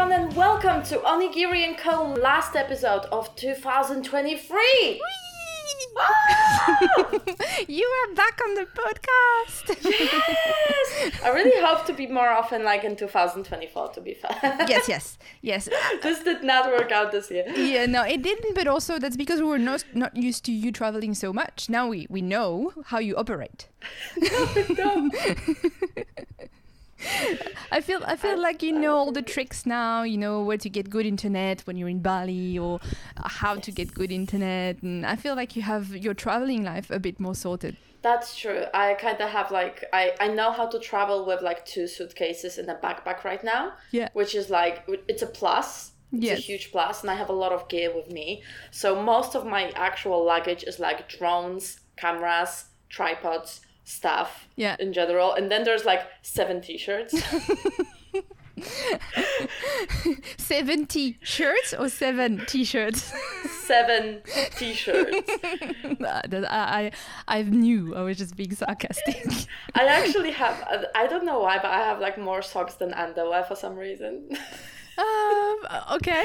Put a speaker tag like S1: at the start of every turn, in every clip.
S1: everyone, and welcome to Onigiri and Co. last episode of 2023. Ah!
S2: you are back on the podcast.
S1: yes, I really hope to be more often, like in 2024. To be fair.
S2: yes, yes, yes.
S1: this did not work out this year.
S2: Yeah, no, it didn't. But also, that's because we were not not used to you traveling so much. Now we we know how you operate.
S1: no, no.
S2: I feel I feel like you know all the tricks now. You know where to get good internet when you're in Bali, or how to get good internet. And I feel like you have your traveling life a bit more sorted.
S1: That's true. I kind of have like I I know how to travel with like two suitcases in a backpack right now.
S2: Yeah.
S1: Which is like it's a plus. It's
S2: Yes.
S1: a huge plus, and I have a lot of gear with me. So most of my actual luggage is like drones, cameras, tripods, stuff.
S2: Yeah.
S1: In general, and then there's like seven t-shirts.
S2: Seven t-shirts or seven t-shirts?
S1: seven t-shirts.
S2: That I, I I knew I was just being sarcastic.
S1: I actually have. I don't know why, but I have like more socks than underwear for some reason.
S2: um, okay.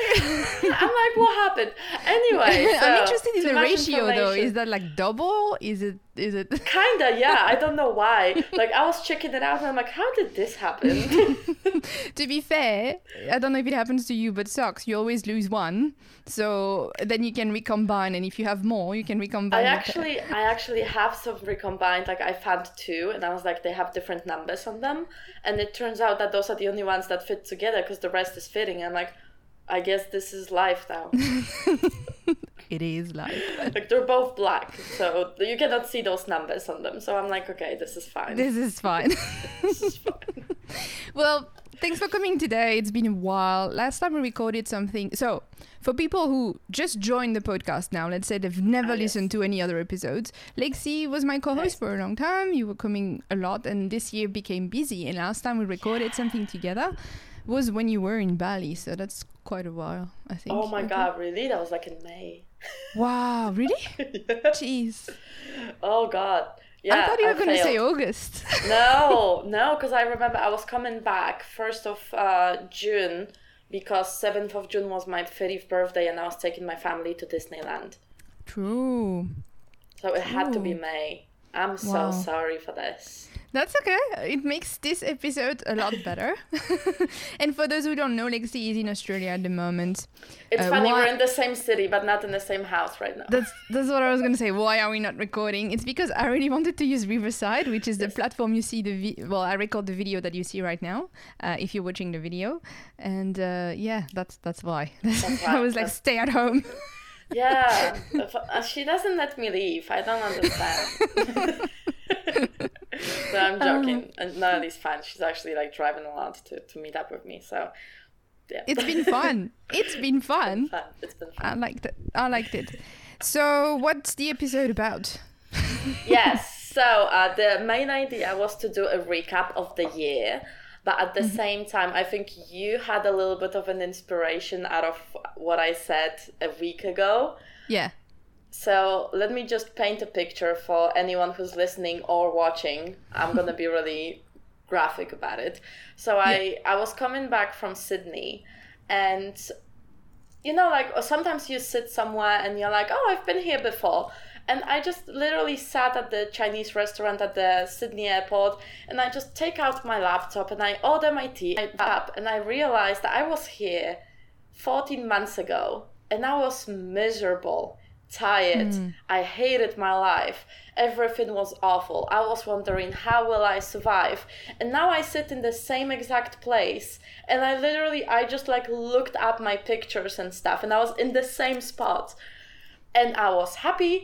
S1: I'm like, what happened? Anyway,
S2: I'm interested in the ratio though. Is that like double? Is it is it
S1: Kinda, yeah. I don't know why. Like, I was checking it out, and I'm like, how did this happen?
S2: to be fair, I don't know if it happens to you, but socks, you always lose one. So then you can recombine and if you have more, you can recombine.
S1: I actually, I actually have some recombined. Like, I found two, and I was like, they have different numbers on them, and it turns out that those are the only ones that fit together because the rest is fitting. I'm like, I guess this is life now.
S2: it is life.
S1: like, they're both black, so you cannot see those numbers on them. So I'm like, okay, this is fine.
S2: this is fine.
S1: this is fine.
S2: Well, thanks for coming today. It's been a while. Last time we recorded something. So, for people who just joined the podcast now, let's say they've never
S1: Ah, yes.
S2: listened to any other episodes, Lexi was my co host for a long time. You were coming a lot, and this year became busy. And last time we recorded something together was when you were in Bali. So, that's quite a while, I think.
S1: Oh my
S2: Okay.
S1: god, really? That was like in May.
S2: Wow, really? Jeez.
S1: Oh god. Yeah.
S2: I thought you were going to say. August.
S1: no, no, because I remember I was coming back first of uh, June because seventh of June was my 30th birthday, and I was taking my family to Disneyland.
S2: True.
S1: So it had to be May. I'm so
S2: Wow.
S1: sorry for this.
S2: That's okay. It makes this episode a lot better. and for those who don't know, Lexi is in Australia at the moment.
S1: It's
S2: Uh,
S1: funny
S2: why-
S1: we're in the same city, but not in the same house right now.
S2: That's that's what I was gonna say. Why are we not recording? It's because I really wanted to use Riverside, which is the platform you see the vi- well, I record the video that you see right now. Uh, if you're watching the video, and uh, yeah, that's that's why.
S1: That's
S2: I was like, stay at home.
S1: Yeah, uh, she doesn't let me leave. I don't understand. so I'm joking. and no, it's fine. She's actually like driving a lot to, to meet up with me. So yeah,
S2: It's been fun. It's been fun.
S1: fun. It's been fun.
S2: I liked it. I liked it. So, what's the episode about?
S1: yes. So uh, the main idea was to do a recap of the year. But at the
S2: Mm-hmm.
S1: same time, I think you had a little bit of an inspiration out of what I said a week ago.
S2: Yeah.
S1: So let me just paint a picture for anyone who's listening or watching. I'm gonna be really graphic about it. So I I was coming back from Sydney, and you know, like sometimes you sit somewhere and you're like, oh, I've been here before. And I just literally sat at the Chinese restaurant at the Sydney airport and I just take out my laptop and I order my tea I up and I realized that I was here 14 months ago and I was miserable, tired. Hmm. I hated my life. Everything was awful. I was wondering how will I survive? And now I sit in the same exact place and I literally I just like looked up my pictures and stuff and I was in the same spot and I was happy.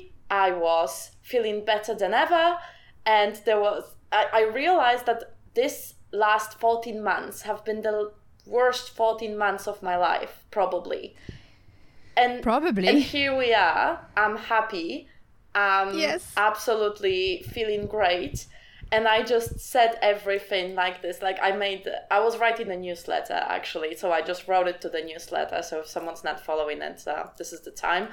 S1: I was feeling better than ever, and there was. I, I realized that this last fourteen months have been the worst fourteen months of my life, probably. And
S2: Probably.
S1: and here we are. I'm happy. I'm
S2: Yes.
S1: absolutely feeling great. And I just said everything like this. Like I made, I was writing a newsletter actually, so I just wrote it to the newsletter. So if someone's not following it, uh, this is the time.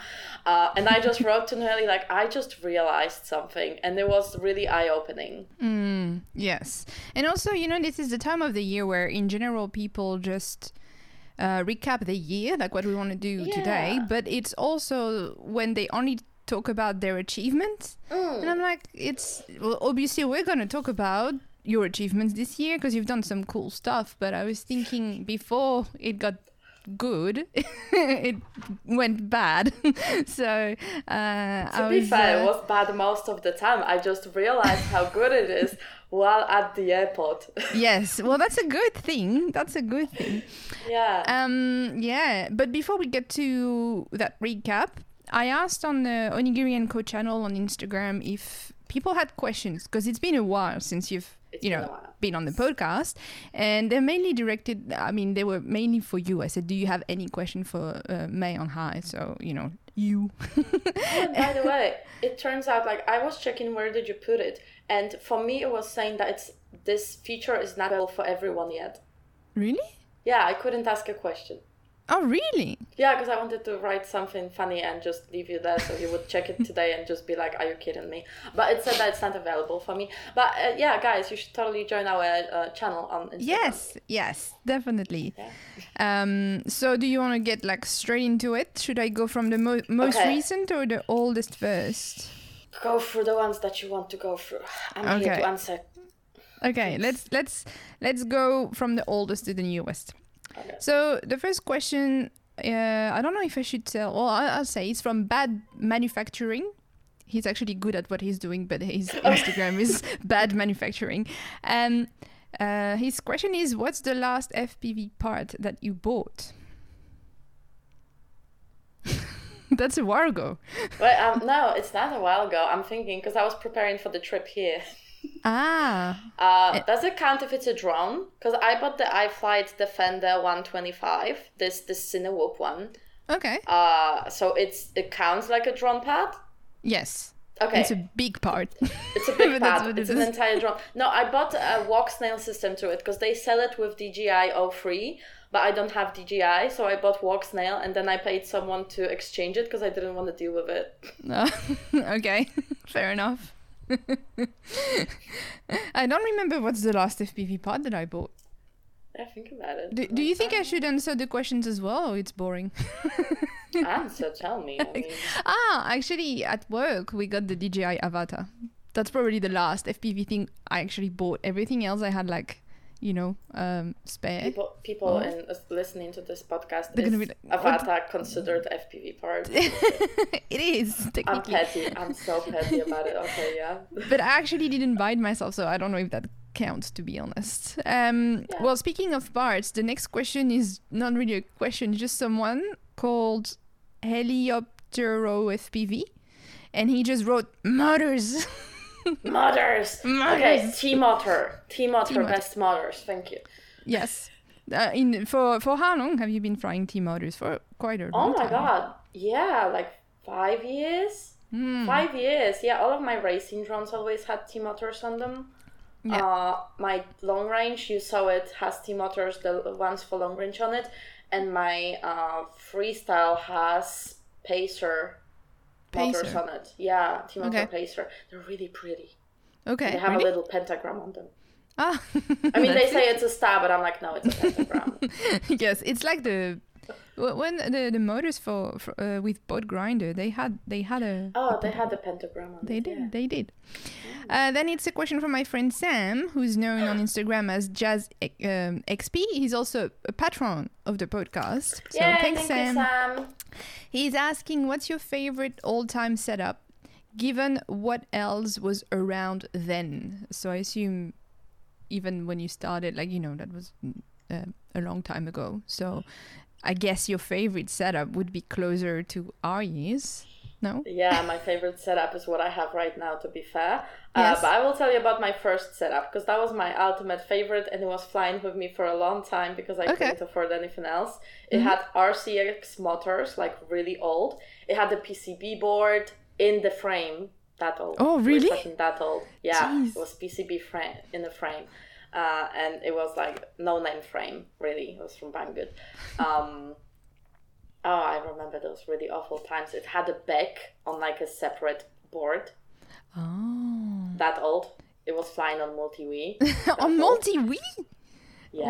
S1: Uh, and I just wrote to Nelly like I just realized something, and it was really eye opening.
S2: Mm, yes. And also, you know, this is the time of the year where, in general, people just uh, recap the year, like what we want to do today, but it's also when they only talk about their achievements.
S1: Mm.
S2: And I'm like, it's well, obviously we're going to talk about your achievements this year because you've done some cool stuff. But I was thinking before it got good, it went bad. so uh,
S1: To
S2: I
S1: be
S2: was,
S1: fair,
S2: uh,
S1: it was bad most of the time. I just realized how good it is while at the airport.
S2: yes, well, that's a good thing. That's a good thing.
S1: yeah.
S2: Um, yeah, but before we get to that recap, I asked on the Onigiri and Co channel on Instagram if people had questions because it's been a while since you've
S1: It's
S2: you know
S1: while.
S2: been on the podcast, and they're mainly directed. I mean, they were mainly for you. I said, "Do you have any question for uh, MaiOnHigh?" So you know, you.
S1: And by the way, it turns out like I was checking where did you put it, and for me it was saying that it's this feature is not available for everyone yet.
S2: really?
S1: Yeah, I couldn't ask a question.
S2: Oh, really?
S1: Yeah, because I wanted to write something funny and just leave you there so you would check it today and just be like, "Are you kidding me?" But it said that it's not available for me. But uh, yeah, guys, you should totally join our uh, channel on Instagram.
S2: Yes, yes, definitely.
S1: Yeah.
S2: Um, so do you want to get like straight into it? Should I go from the mo- most
S1: Okay.
S2: recent or the oldest first?
S1: Go through the ones that you want to go through. I'm here
S2: Okay.
S1: to answer.
S2: Okay, let's let's let's go from the oldest to the newest.
S1: Okay.
S2: So the first question, uh, I don't know if I should tell. Well, I'll say it's from Bad Manufacturing. He's actually good at what he's doing, but his Instagram is Bad Manufacturing. Um, uh, his question is, what's the last FPV part that you bought? That's a while ago.
S1: Wait, um, no, it's not a while ago. I'm thinking because I was preparing for the trip here.
S2: Ah,
S1: Uh, does it count if it's a drone? Because I bought the iFlight Defender 125, this this Cinewhoop one.
S2: okay.
S1: Uh, so it's it counts like a drone pad.
S2: Yes.
S1: Okay,
S2: It's a big part.
S1: It's a big
S2: But that's
S1: It's
S2: it
S1: an entire drone. No, I bought a Walksnail system to it because they sell it with DJI O3, but I don't have DJI, so I bought Walksnail and then I paid someone to exchange it because I didn't want to deal with it.
S2: Uh, okay, fair enough. I don't remember what's the last FPV pod that I bought.
S1: I think about it.
S2: Do, do you think I should answer the questions as well, it's boring?
S1: answer? Tell me. I mean,
S2: ah, actually, at work we got the DJI Avata. That's probably the last FPV thing I actually bought. Everything else I had like, you know, um, spare.
S1: people people
S2: Oh.
S1: in, uh, listening to this podcast
S2: They're
S1: is
S2: gonna be like, "What?"
S1: Considered FPV part.
S2: it is
S1: I'm petty. I'm so petty about it. Okay, yeah.
S2: but I actually didn't buy myself, so I don't know if that counts to be honest. Um,
S1: Yeah.
S2: Well, speaking of parts, the next question is not really a question, just someone called Helioptero FPV, and he just wrote motors.
S1: Motors. Okay,
S2: Motors.
S1: T motor. T motor.
S2: T-motor.
S1: Best motors. Thank you.
S2: yes. Uh, in for for how long have you been flying T motors? For quite a long time.
S1: Oh my
S2: time.
S1: god. Yeah, like five years.
S2: Hmm.
S1: Five years. Yeah, all of my racing drones always had T motors on them.
S2: Yeah.
S1: Uh, my long range, you saw it has T motors, the ones for long range on it, and my uh, freestyle has Pacer,
S2: Pacer.
S1: on it. Yeah, T motor
S2: Okay.
S1: Pacer. They're really pretty.
S2: Okay.
S1: They have
S2: really?
S1: a little pentagram on them.
S2: Ah.
S1: I mean, they say it's a star, but I'm like, no, it's a pentagram.
S2: yes, it's like the when the the motors for, for uh, with boat grinder they had they had a
S1: oh, they had the pentagram on
S2: they
S1: it.
S2: did
S1: yeah.
S2: they did. Uh, then it's a question from my friend Sam, who's known on Instagram as Jazz um, XP. He's also a patron of the podcast. So
S1: Yay,
S2: thanks,
S1: thank
S2: Sam.
S1: you, Sam.
S2: He's asking, "What's your favorite old-time setup, given what else was around then?" So I assume, even when you started, like you know, that was mm, uh, a long time ago. So I guess your favorite setup would be closer to our years. No.
S1: Yeah, my favorite setup is what I have right now, to be fair.
S2: Yes.
S1: Uh, but I will tell you about my first setup because that was my ultimate favorite and it was flying with me for a long time because I
S2: Okay.
S1: couldn't afford anything else. It
S2: Mhm.
S1: had RCX motors, like really old. It had the PCB board in the frame, that old.
S2: Oh, really?
S1: that old. Yeah,
S2: Jeez.
S1: it was PCB frame in the frame. Uh, and it was like no name frame, really. It was from Banggood. Um, Oh, I remember those really awful times. It had a back on like a separate board.
S2: Oh.
S1: That old. It was flying on MultiWii.
S2: on multi Wii.
S1: Yeah,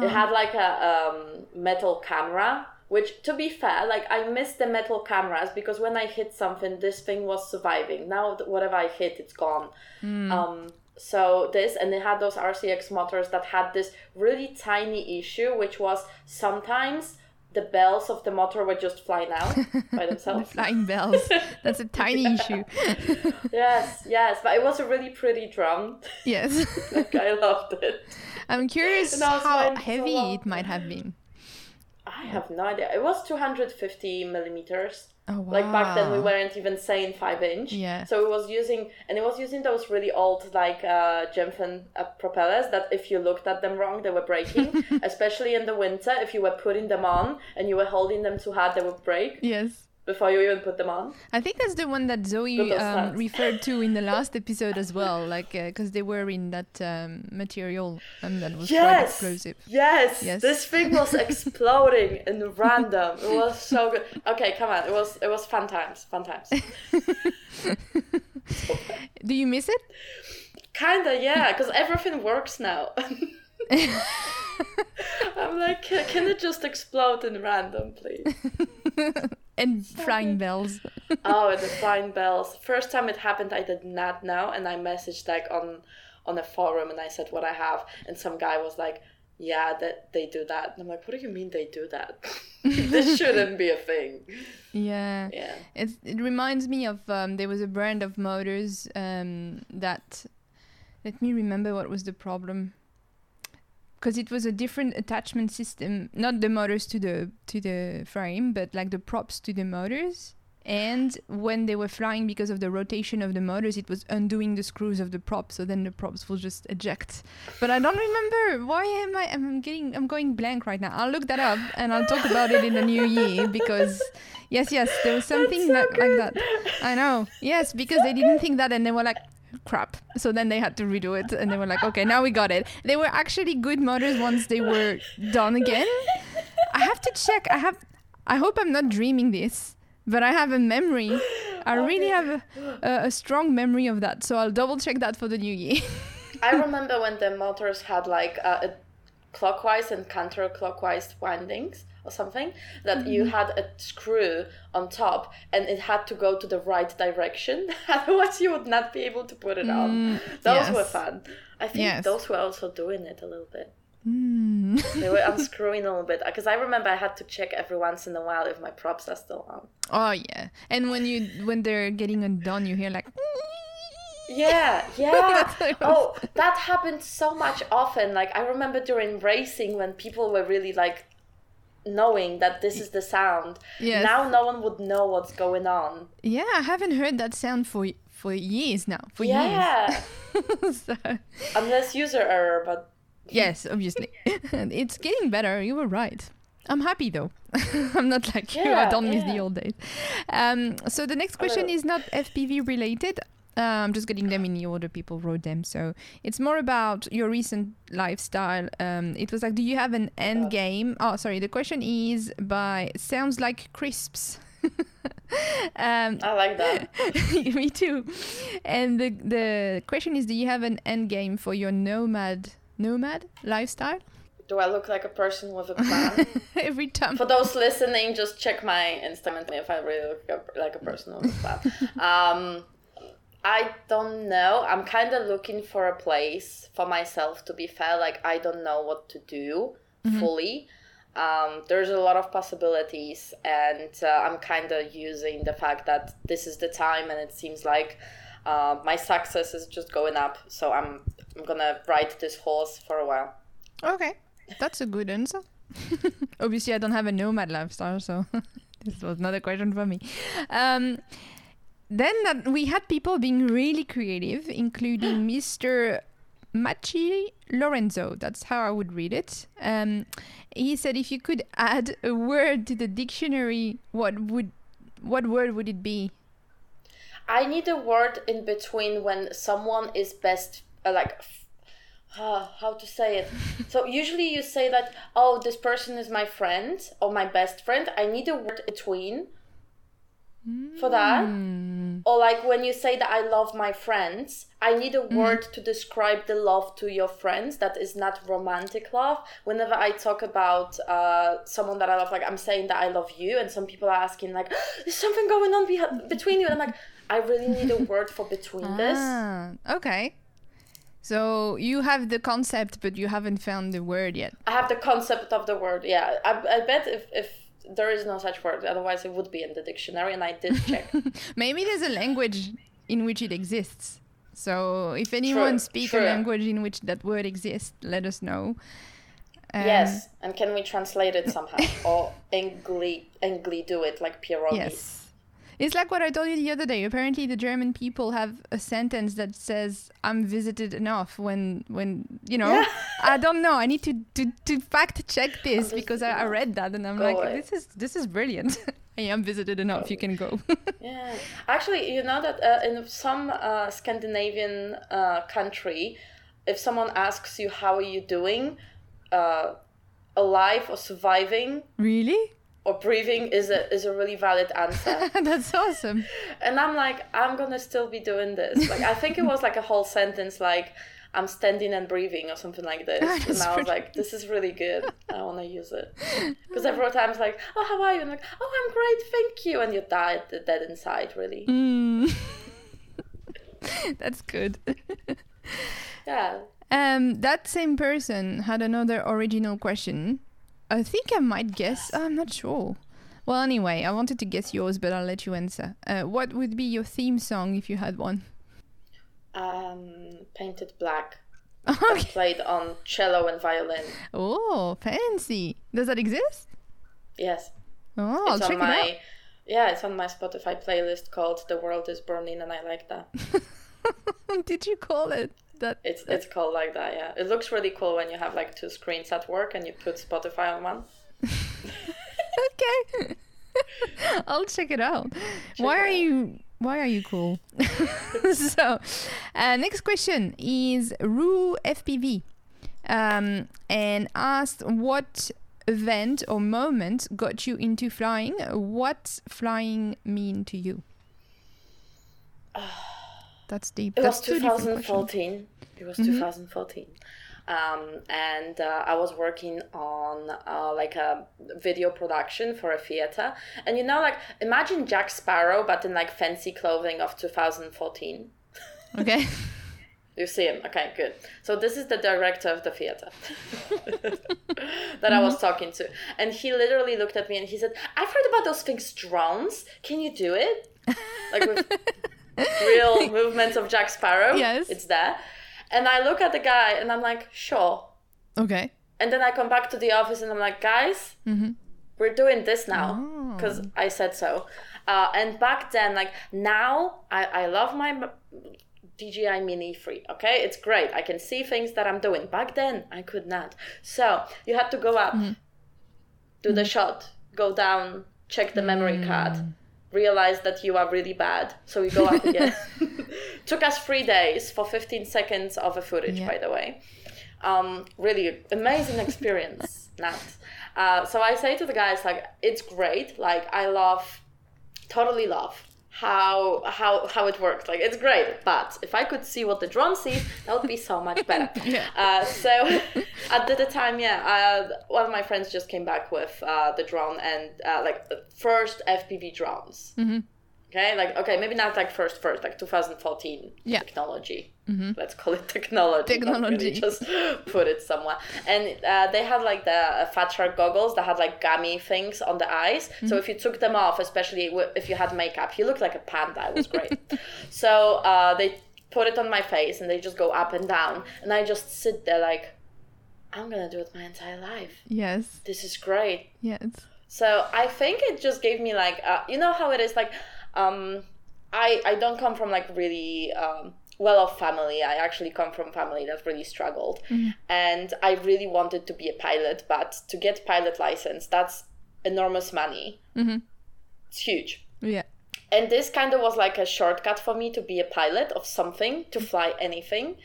S2: Wow.
S1: it had like a um, metal camera. Which, to be fair, like I missed the metal cameras because when I hit something, this thing was surviving. Now, whatever I hit, it's gone. Um, so this, and they had those RCX motors that had this really tiny issue, which was sometimes the bells of the motor would just fly out by
S2: The
S1: themselves.
S2: flying bells. That's a tiny issue.
S1: yes, yes, but it was a really pretty drum.
S2: yes.
S1: like I loved it.
S2: I'm curious
S1: And I was
S2: how
S1: flying so
S2: heavy it might have been.
S1: I have no idea. It was 250 millimeters.
S2: Oh wow.
S1: Like back then, we weren't even saying five inch.
S2: Yeah.
S1: So it was using, and it was using those really old like uh, Gemfan uh, propellers that if you looked at them wrong, they were breaking. Especially in the winter, if you were putting them on and you were holding them too hard, they would break
S2: Yes.
S1: Before you even put them on.
S2: I think that's the one that Zoe um, referred to in the last episode as well, like because they were in that um, material and that was quite
S1: Yes.
S2: explosive.
S1: Yes.
S2: Yes.
S1: This thing was exploding in random. It was so good. Okay, come on. It was it was fun times. Fun times.
S2: Do you miss it?
S1: Kinda, yeah, because everything works now. I'm like, can, can it just explode in random, please?
S2: and flying bells.
S1: oh, the flying bells. First time it happened, I did not know, and I messaged like on on a forum, and I said what I have, and some guy was like, "Yeah, that they do that." And I'm like, "What do you mean they do that? this shouldn't be a thing."
S2: Yeah.
S1: Yeah.
S2: It's, it reminds me of um, there was a brand of motors um, that let me remember what was the problem because it was a different attachment system not the motors to the to the frame but like the props to the motors. And when they were flying because of the rotation of the motors it was undoing the screws of the props so then the props will just eject. But i don't remember. Why am i i'm getting i'm going blank right now. I'll look that up and i'll talk about it in the new year because yes yes there was something
S1: so
S2: that, like that. I know. Yes because they didn't think that and they were like crap. So then they had to redo it and they were like okay now we got it. They were actually good motors once they were done again. I have to check. I have i hope i'm not dreaming this but i have a memory. I really have a, a, a strong memory of that so i'll double check that for the new year.
S1: I remember when the motors had like uh, a clockwise and counterclockwise windings or something that you had a screw on top and it had to go to the right direction otherwise you would not be able to put it on those were fun i think
S2: Yes.
S1: those were also doing it a little bit
S2: Mm.
S1: they were unscrewing a little bit because i remember i had to check every once in a while if my props are still on
S2: oh yeah and when you when they're getting undone you hear like
S1: Yeah, yeah.
S2: That's what it was.
S1: oh, that happened so much often. Like I remember during racing when people were really like knowing that this is the sound.
S2: Yes.
S1: Now no one would know what's going on.
S2: yeah i haven't heard that sound for for years now for
S1: yeah.
S2: years so,
S1: Unless user error, but
S2: yes obviously it's getting better you were right i'm happy though i'm not like you i don't miss the old days um so the next question is not fpv related uh, I'm just getting them in the order people wrote them. So it's more about your recent lifestyle. Um, it was like, do you have an end game? Oh, sorry. The question is by Sounds Like Crisps. um,
S1: I like that.
S2: Me too. And the the question is, do you have an end game for your nomad nomad lifestyle?
S1: Do I look like a person with a plan?
S2: Every time.
S1: For those listening, just check my Instagram if I really look like a person with a plan. Um, I don't know. I'm kind of looking for a place for myself. To be fair, like I don't know what to do fully. Um, there's a lot of possibilities, and uh, I'm kind of using the fact that this is the time, and it seems like uh, my success is just going up. So I'm I'm gonna ride this horse for a while.
S2: Okay, that's a good answer. Obviously, I don't have a nomad lifestyle, so this was not a question for me. Um, then that we had people being really creative, including Mr. Machi Lorenzo. That's how I would read it. Um, he said, if you could add a word to the dictionary, what would what word would it be?
S1: I need a word in between when someone is best, uh, like, uh, how to say it. so usually you say that, oh, this person is my friend or my best friend. I need a word between for that.
S2: Mm.
S1: Or like when you say that I love my friends, I need a word to describe the love to your friends that is not romantic love. Whenever I talk about uh, someone that I love, like I'm saying that I love you, and some people are asking like, "There's something going on behi- between you," and I'm like, I really need a word for between this.
S2: Ah, okay. So you have the concept, but you haven't found the word yet.
S1: I have the concept of the word. Yeah, I, I bet if if there is no such word, otherwise it would be in the dictionary, and I did check.
S2: Maybe there's a language in which it exists. So if anyone speaks a language in which that word exists, let us know. Um,
S1: yes, and can we translate it somehow or Engli Engli do it like pierogi?
S2: Yes. It's like what I told you the other day. Apparently, the German people have a sentence that says "I'm visited enough." When, when you know,
S1: Yeah.
S2: I don't know. I need to to, to fact check this because I, I read that and I'm
S1: Go
S2: like,
S1: away.
S2: this is this is brilliant. I am visited enough. You can go.
S1: Yeah, actually, you know that uh, in some uh, Scandinavian uh, country, if someone asks you how are you doing, uh, alive or surviving
S2: really?
S1: Or breathing is a is a really valid answer.
S2: That's awesome.
S1: and I'm like, I'm gonna still be doing this. Like, I think it was like a whole sentence like. I'm standing and breathing, or something like this.
S2: That's
S1: and I was like, "This is really good. I want to use it." Because every time it's like, "Oh, how are you?" And I'm like, "Oh, I'm great, thank you." And you're die dead inside, really.
S2: Mm. That's good.
S1: Yeah.
S2: Um, that same person had another original question. I think I might guess. I'm not sure. Well, anyway, I wanted to guess yours, but I'll let you answer. Uh, what would be your theme song if you had one?
S1: Um, painted black.
S2: Okay.
S1: Played on cello and violin.
S2: Oh, fancy. Does that exist?
S1: Yes.
S2: Oh, I'll
S1: it's
S2: check
S1: on
S2: it out.
S1: my yeah, it's on my Spotify playlist called "The World Is Burning," and I like that.
S2: Did you call it that?
S1: It's it's called like that. Yeah, it looks really cool when you have like two screens at work and you put Spotify on one.
S2: okay. I'll check it out. why
S1: it
S2: are
S1: out.
S2: you why are you cool? so, uh, next question is Rue FPV, um, and asked what event or moment got you into flying. What flying mean to you? That's deep.
S1: It
S2: That's
S1: was
S2: two different questions.
S1: 2014. It was 2014. Um, and uh, I was working on uh, like a video production for a theater. And you know, like imagine Jack Sparrow, but in like fancy clothing of 2014.
S2: Okay.
S1: You see him. Okay, good. So this is the director of the theater that I was talking to, and he literally looked at me and he said, "I've heard about those things, drones. Can you do it? Like with real movements of Jack Sparrow?
S2: Yes.
S1: it's there." And I look at the guy and I'm like, "Sure."
S2: Okay.
S1: And then I come back to the office and I'm like, "Guys,
S2: Mhm.
S1: we're doing this now
S2: Oh.
S1: because I said so." Uh, and back then, like now, I I love my DJI Mini 3. Okay, it's great. I can see things that I'm doing. Back then, I could not. So you had to go up, do the shot, go down, check the memory card, realize that you are really bad. So we go up again. Took us three days for 15 seconds of a footage,
S2: Yeah.
S1: by the way. Um, really amazing experience, Nat. Uh, so I say to the guys, like, it's great. Like, I love, totally love how how how it works. Like, it's great. But if I could see what the drone sees, that would be so much better.
S2: Yeah.
S1: Uh, so at the time, yeah, uh, one of my friends just came back with uh, the drone and uh, like the first FPV drones.
S2: Mm-hmm.
S1: Okay, like okay, maybe not like first first, like 2014
S2: Yeah.
S1: technology. Let's call it technology.
S2: Technology.
S1: just put it somewhere. And uh, they had like the uh, Fat Shark goggles that had like gummy things on the eyes. So if you took them off, especially w- if you had makeup, you looked like a panda. It was great. so uh, they put it on my face and they just go up and down, and I just sit there like, I'm gonna do it my entire life.
S2: Yes.
S1: This is great.
S2: Yes.
S1: So I think it just gave me like uh, you know how it is like um I I don't come from like really um well off family. I actually come from family that really struggled. And I really wanted to be a pilot, but to get pilot license, that's enormous money.
S2: Mhm.
S1: It's huge.
S2: Yeah.
S1: And this kind of was like a shortcut for me to be a pilot of something, to fly anything.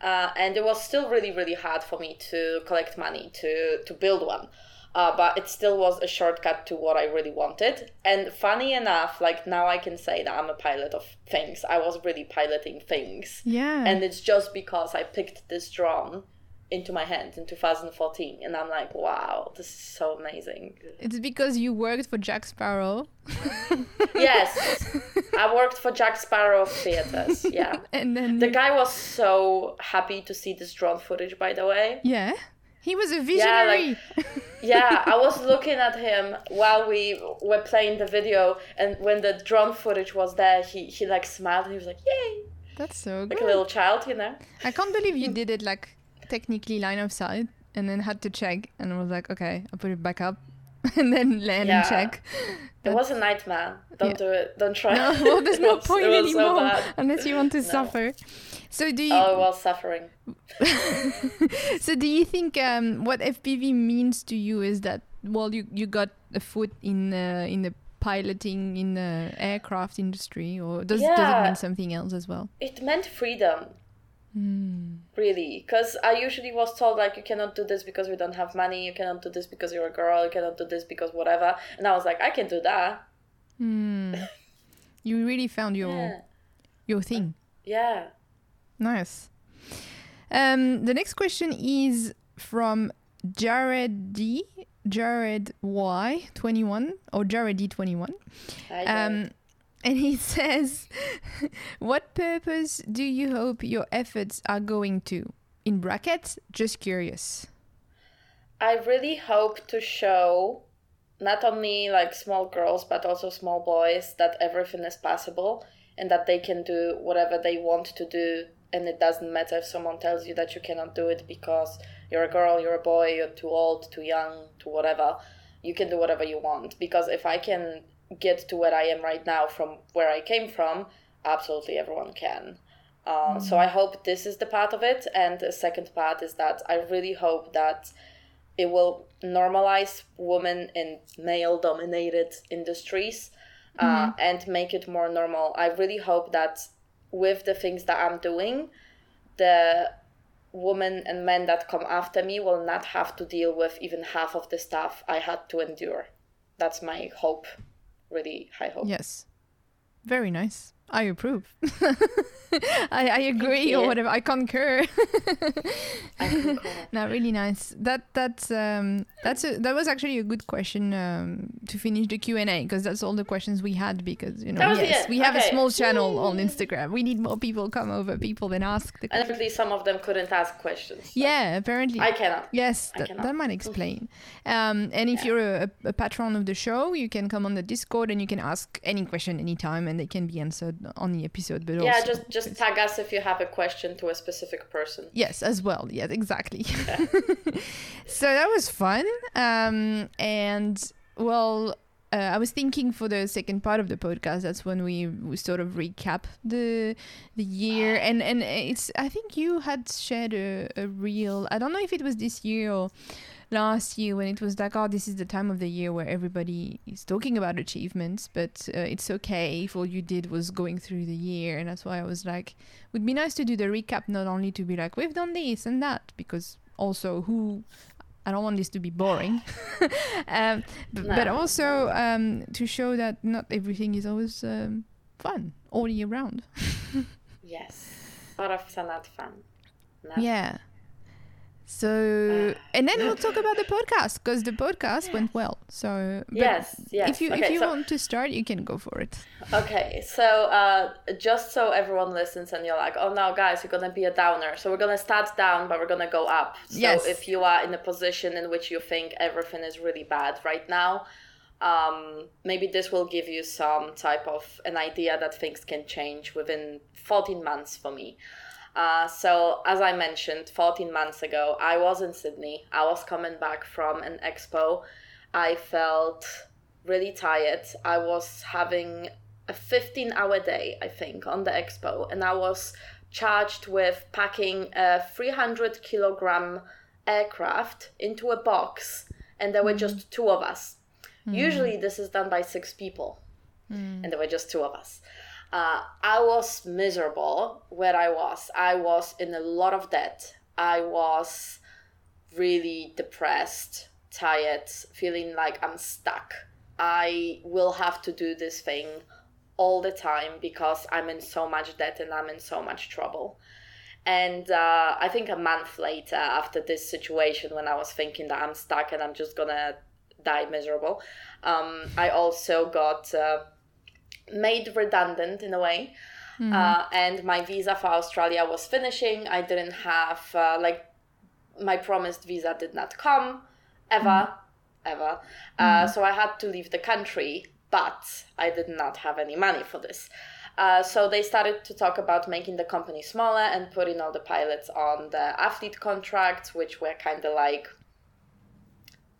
S1: Uh, and it was still really, really hard for me to collect money to, to build one. Uh, but it still was a shortcut to what I really wanted. And funny enough, like now I can say that I'm a pilot of things. I was really piloting things.
S2: Yeah.
S1: And it's just because I picked this drone into my hand in 2014 and i'm like wow this is so amazing
S2: it's because you worked for jack sparrow
S1: yes i worked for jack sparrow theaters yeah
S2: and then
S1: the guy was so happy to see this drone footage by the way
S2: yeah he was a visionary.
S1: Yeah, like, yeah, I was looking at him while we were playing the video, and when the drone footage was there, he he like smiled and he was like, "Yay!"
S2: That's so
S1: like
S2: good.
S1: Like a little child, you know.
S2: I can't believe you hmm. did it like technically line of sight and then had to check and I was like, okay, I'll put it back up and then land
S1: Yeah.
S2: and check.
S1: It was a nightmare. Don't
S2: Yeah.
S1: do it. Don't try.
S2: No, well, there's no
S1: was-
S2: point
S1: it was so
S2: anymore unless you want to
S1: No.
S2: suffer. So do you?
S1: Oh, was suffering.
S2: so do you think um, what FPV means to you is that well, you you got a foot in uh, in the piloting in the aircraft industry, or does does it mean something else as well?
S1: It meant freedom,
S2: Hmm.
S1: really. Because I usually was told like you cannot do this because we don't have money. You cannot do this because you're a girl. You cannot do this because whatever. And I was like, I can do that.
S2: Hmm. you really found your
S1: Yeah.
S2: your thing.
S1: Yeah.
S2: Nice. Um, the next question is from Jared D. Jared Y. 21 or Jared D. 21.
S1: I
S2: Um, and he says, What purpose do you hope your efforts are going to? In brackets, just curious.
S1: I really hope to show not only like small girls but also small boys that everything is possible and that they can do whatever they want to do and it doesn't matter if someone tells you that you cannot do it because you're a girl, you're a boy, you're too old, too young, too whatever. You can do whatever you want because if I can get to where I am right now from where I came from, absolutely everyone can. Uh, So I hope this is the part of it, and the second part is that I really hope that it will normalize women in male-dominated industries uh, and make it more normal. I really hope that with the things that I'm doing, the women and men that come after me will not have to deal with even half of the stuff I had to endure. That's my hope, really high hope.
S2: Yes. Very nice. I approve. I, I agree or whatever. I concur.
S1: I concur.
S2: no, really nice. That that's um that's a, that was actually a good question um to finish the Q and A because that's all the questions we had because you know yes
S1: end.
S2: we have a small channel on Instagram. We need more people come over, people then ask the
S1: And
S2: questions.
S1: apparently, some of them couldn't ask questions. so
S2: Yeah, apparently.
S1: I cannot.
S2: Yes,
S1: I
S2: that,
S1: cannot.
S2: that might explain. Um, and if
S1: Yeah.
S2: you're a, a patron of the show, you can come on the Discord and you can ask any question anytime, and they can be answered on the episode. But
S1: Yeah,
S2: also,
S1: just just tag us if you have a question to a specific person.
S2: Yes, as well. Yes, exactly. so that was fun. Um, and well, uh, I was thinking for the second part of the podcast, that's when we, we sort of recap the the year, and and it's I think you had shared a, a real I don't know if it was this year or last year when it was like oh this is the time of the year where everybody is talking about achievements but uh, it's okay if all you did was going through the year and that's why i was like would be nice to do the recap not only to be like we've done this and that because also who i don't want this to be boring um, but
S1: No.
S2: also um, to show that not everything is always um, fun all year round
S1: Yes. A lot of not fun. Not
S2: yeah so and then we'll talk about the podcast because the podcast went well so
S1: Yes, yes.
S2: if you if you
S1: so-
S2: want to start you can go for it
S1: Okay, so uh, just so everyone listens and you're like, oh no, guys, you're gonna be a downer. So we're gonna start down, but we're gonna go up. So
S2: Yes.
S1: if you are in a position in which you think everything is really bad right now, um, maybe this will give you some type of an idea that things can change within 14 months for me. Uh, so as I mentioned, 14 months ago, I was in Sydney. I was coming back from an expo. I felt really tired. I was having a 15 hour day, I think, on the expo, and I was charged with packing a 300 kilogram aircraft into a box, and there were mm. just two of us. Mm. Usually, this is done by six people, mm. and there were just two of us. Uh, I was miserable where I was. I was in a lot of debt. I was really depressed, tired, feeling like I'm stuck. I will have to do this thing all the time because I'm in so much debt and I'm in so much trouble. And uh, I think a month later, after this situation, when I was thinking that I'm stuck and I'm just gonna die miserable, um, I also got uh, made redundant in a way. Mm-hmm. Uh, and my visa for Australia was finishing. I didn't have, uh, like, my promised visa did not come ever, mm-hmm. ever. Uh, mm-hmm. So I had to leave the country, but I did not have any money for this. Uh, so they started to talk about making the company smaller and putting all the pilots on the athlete contracts, which were kind of like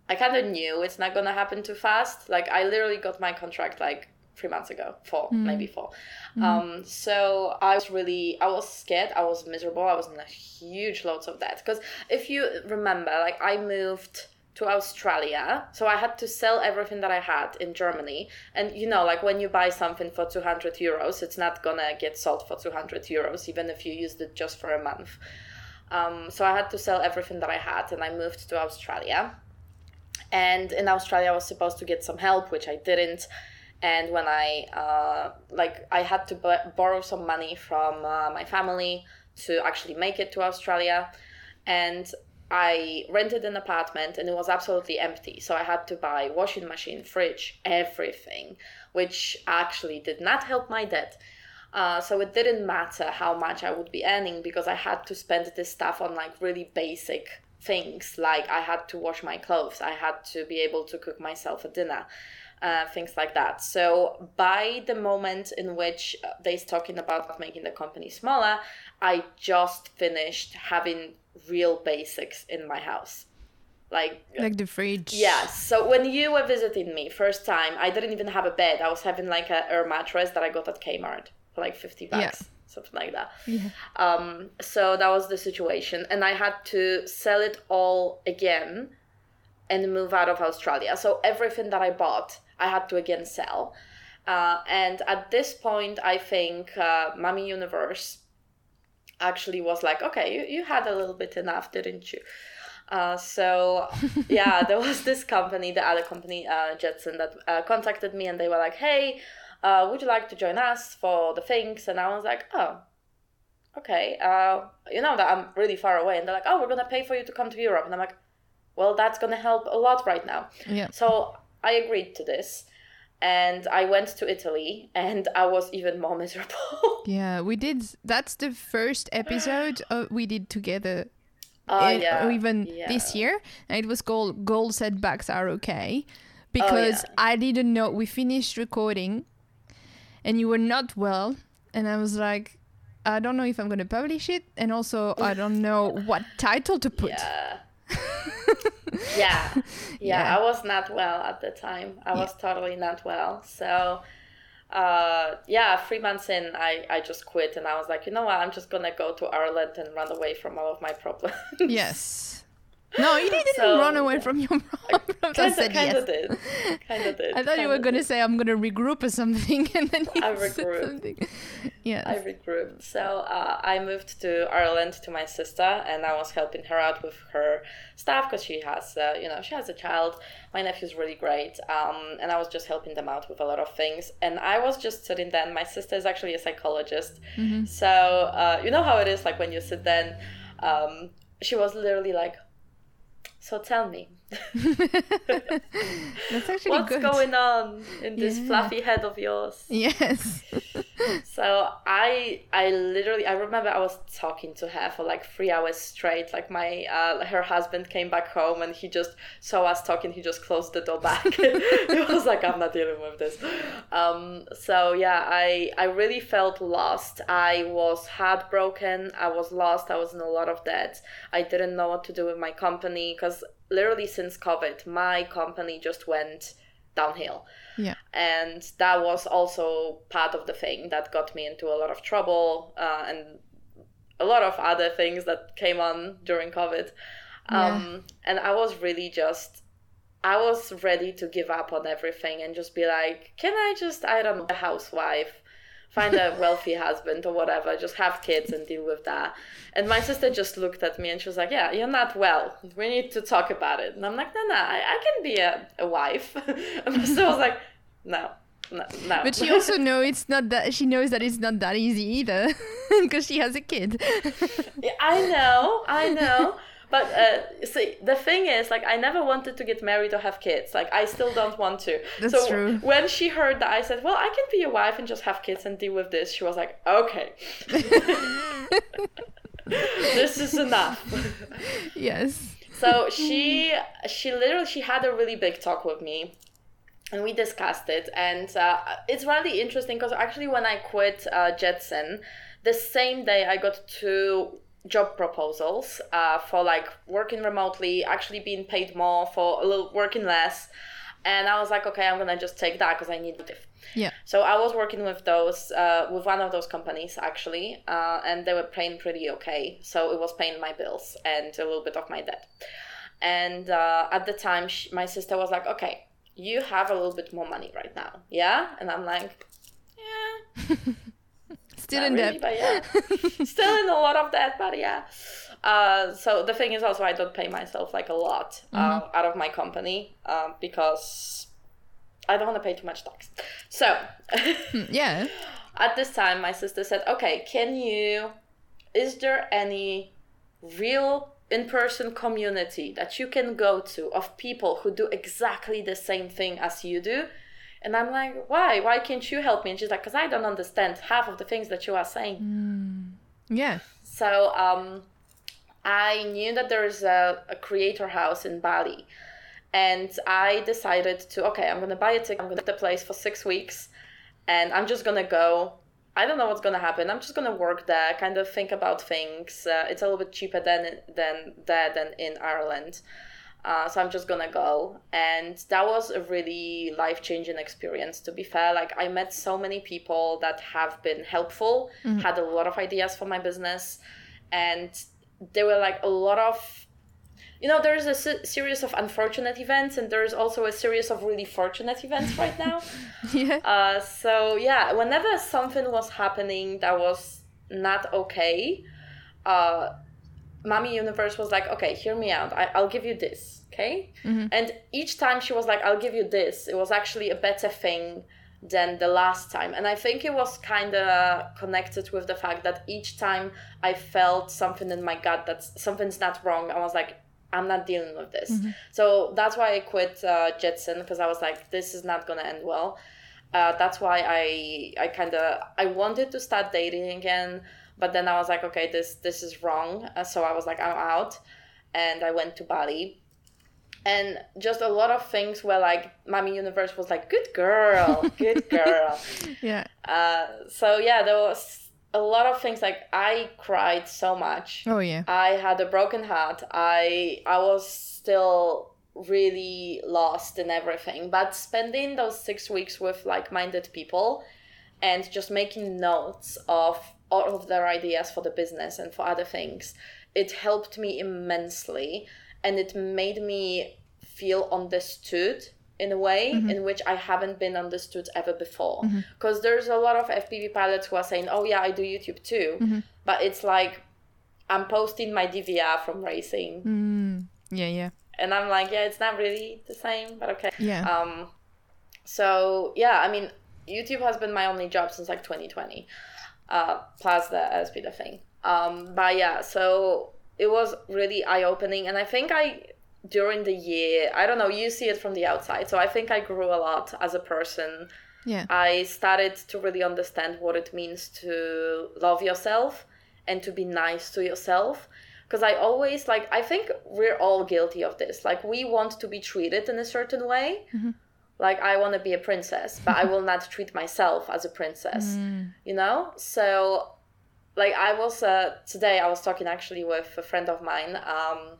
S1: I kind of knew it's not gonna happen too fast. Like I literally got my contract like three months ago, 4 mm. maybe 4 mm. Um, so I was really, I was scared. I was miserable. I was in a huge loads of debt because if you remember, like I moved to Australia. So I had to sell everything that I had in Germany. And you know, like when you buy something for 200 euros, it's not gonna get sold for 200 euros, even if you used it just for a month. Um, so I had to sell everything that I had and I moved to Australia. And in Australia, I was supposed to get some help, which I didn't. And when I, uh, like, I had to b- borrow some money from uh, my family to actually make it to Australia. And I rented an apartment and it was absolutely empty. So I had to buy washing machine, fridge, everything, which actually did not help my debt. Uh, so it didn't matter how much I would be earning because I had to spend this stuff on like really basic things. Like I had to wash my clothes, I had to be able to cook myself a dinner. Uh, things like that. So by the moment in which they're talking about making the company smaller, I just finished having real basics in my house like
S2: like the fridge
S1: yes so when you were visiting me first time i didn't even have a bed i was having like a air mattress that i got at kmart for like 50 bucks yeah. something like that yeah. um so that was the situation and i had to sell it all again and move out of australia so everything that i bought i had to again sell uh, and at this point i think uh, Mummy Universe actually was like, okay, you, you had a little bit enough, didn't you? Uh, so yeah, there was this company, the other company, uh, Jetson, that uh, contacted me and they were like, hey, uh, would you like to join us for the things? And I was like, oh, okay. Uh, you know that I'm really far away. And they're like, oh, we're gonna pay for you to come to Europe. And I'm like, well, that's gonna help a lot right now.
S2: Yeah.
S1: So I agreed to this and I went to Italy and I was even more miserable.
S2: yeah, we did. That's the first episode uh, we did together.
S1: Uh, in, yeah.
S2: even
S1: yeah.
S2: this year, and it was called "Goal Setbacks Are Okay," because oh, yeah. I didn't know. We finished recording, and you were not well, and I was like, I don't know if I'm gonna publish it, and also I don't know what title to put.
S1: Yeah. yeah. yeah. yeah, I was not well at the time. I was totally not well. So, uh, yeah, three months in, I, I just quit and I was like, you know what, I'm just gonna go to Ireland and run away from all of my problems.
S2: Yes. No, you didn't so, run away from your problems.
S1: Kind of, kind yes. did. Kind of did.
S2: I thought you were going to say, I'm going to regroup or something. And then you
S1: I regrouped.
S2: Yeah.
S1: I regrouped. So uh, I moved to Ireland to my sister and I was helping her out with her stuff because she has, uh, you know, she has a child. My nephew's really great. Um, and I was just helping them out with a lot of things. And I was just sitting there. my sister is actually a psychologist. Mm-hmm. So, uh, you know how it is like when you sit there um, she was literally like, so tell me.
S2: That's actually
S1: What's
S2: good.
S1: going on in this yeah. fluffy head of yours?
S2: Yes.
S1: so I I literally I remember I was talking to her for like three hours straight. Like my uh, her husband came back home and he just saw us talking. He just closed the door back. he was like, I'm not dealing with this. Um, so yeah, I I really felt lost. I was heartbroken. I was lost. I was in a lot of debt. I didn't know what to do with my company because literally since COVID, my company just went downhill.
S2: Yeah.
S1: And that was also part of the thing that got me into a lot of trouble uh, and a lot of other things that came on during COVID. Um, yeah. And I was really just, I was ready to give up on everything and just be like, can I just, I don't know, a housewife find a wealthy husband or whatever, just have kids and deal with that. And my sister just looked at me and she was like, Yeah, you're not well. We need to talk about it. And I'm like, No, no, I, I can be a, a wife. and my sister was like, No. No, no.
S2: But she also know it's not that she knows that it's not that easy either because she has a kid.
S1: I know, I know. But uh, see, the thing is, like, I never wanted to get married or have kids. Like, I still don't want to.
S2: That's
S1: so
S2: true.
S1: when she heard that, I said, "Well, I can be a wife and just have kids and deal with this." She was like, "Okay, this is enough."
S2: yes.
S1: so she she literally she had a really big talk with me and we discussed it and uh, it's really interesting because actually when i quit uh, jetson the same day i got two job proposals uh, for like working remotely actually being paid more for a little working less and i was like okay i'm gonna just take that because i need it
S2: Yeah.
S1: so I was working with those, uh, with one of those companies actually, uh, and they were paying pretty okay. So it was paying my bills and a little bit of my debt. And uh, at the time, sh my sister was like, "Okay, you have a little bit more money right now, yeah?" And I'm like, "Yeah,
S2: Still
S1: not
S2: in
S1: really,
S2: debt.
S1: but yeah, still in a lot of debt, but yeah." Uh, so the thing is also I don't pay myself like a lot uh, out of my company uh, because I don't want to pay too much tax. So
S2: Hmm, yeah.
S1: at this time my sister said okay can you is there any real in-person community that you can go to of people who do exactly the same thing as you do and i'm like why why can't you help me and she's like because i don't understand half of the things that you are saying
S2: Yeah.
S1: so um, I knew that there is a, a creator house in Bali. And I decided to, okay, I'm going to buy a ticket. I'm going to the place for six weeks. And I'm just going to go. I don't know what's going to happen. I'm just going to work there, kind of think about things. Uh, it's a little bit cheaper than, than there than in Ireland. Uh, so I'm just gonna go. And that was a really life changing experience, to be fair. Like, I met so many people that have been helpful, had a lot of ideas for my business. And there were like a lot of, you know, there's a se- series of unfortunate events, and there's also a series of really fortunate events right now.
S2: Yeah.
S1: Uh, so yeah, whenever something was happening that was not okay, uh, Mommy Universe was like, okay, hear me out. I, I'll give you this, okay? And each time she was like, I'll give you this, it was actually a better thing than the last time. And I think it was kind of connected with the fact that each time I felt something in my gut that something's not wrong, I was like, I'm not dealing with this. So that's why I quit uh, Jetson because I was like, this is not gonna end well. Uh, that's why I I kind of I wanted to start dating again, but then I was like, okay, this this is wrong. Uh, so I was like, I'm out, and I went to Bali. And just a lot of things were like, Mommy Universe was like, good girl, good girl.
S2: Yeah.
S1: Uh, so yeah, there was a lot of things like I cried so much.
S2: Oh yeah.
S1: I had a broken heart. I I was still really lost in everything. But spending those six weeks with like-minded people and just making notes of all of their ideas for the business and for other things, it helped me immensely and it made me feel understood in a way in which I haven't been understood ever before. Because there's a lot of FPV pilots who are saying, "Oh yeah, I do YouTube too," but it's like I'm posting my DVR from racing,
S2: Mm, yeah. Yeah.
S1: and I'm like, yeah, it's not really the same, but okay.
S2: Yeah.
S1: Um, so yeah, I mean, YouTube has been my only job since like 2020, uh, plus the the thing. Um, but yeah, so it was really eye opening, and I think I during the year, I don't know, you see it from the outside, so I think I grew a lot as a person.
S2: Yeah.
S1: I started to really understand what it means to love yourself and to be nice to yourself. Because I always like, I think we're all guilty of this. Like, we want to be treated in a certain way. Like, I want to be a princess, but I will not treat myself as a princess, you know? So, like, I was, uh, today I was talking actually with a friend of mine, um,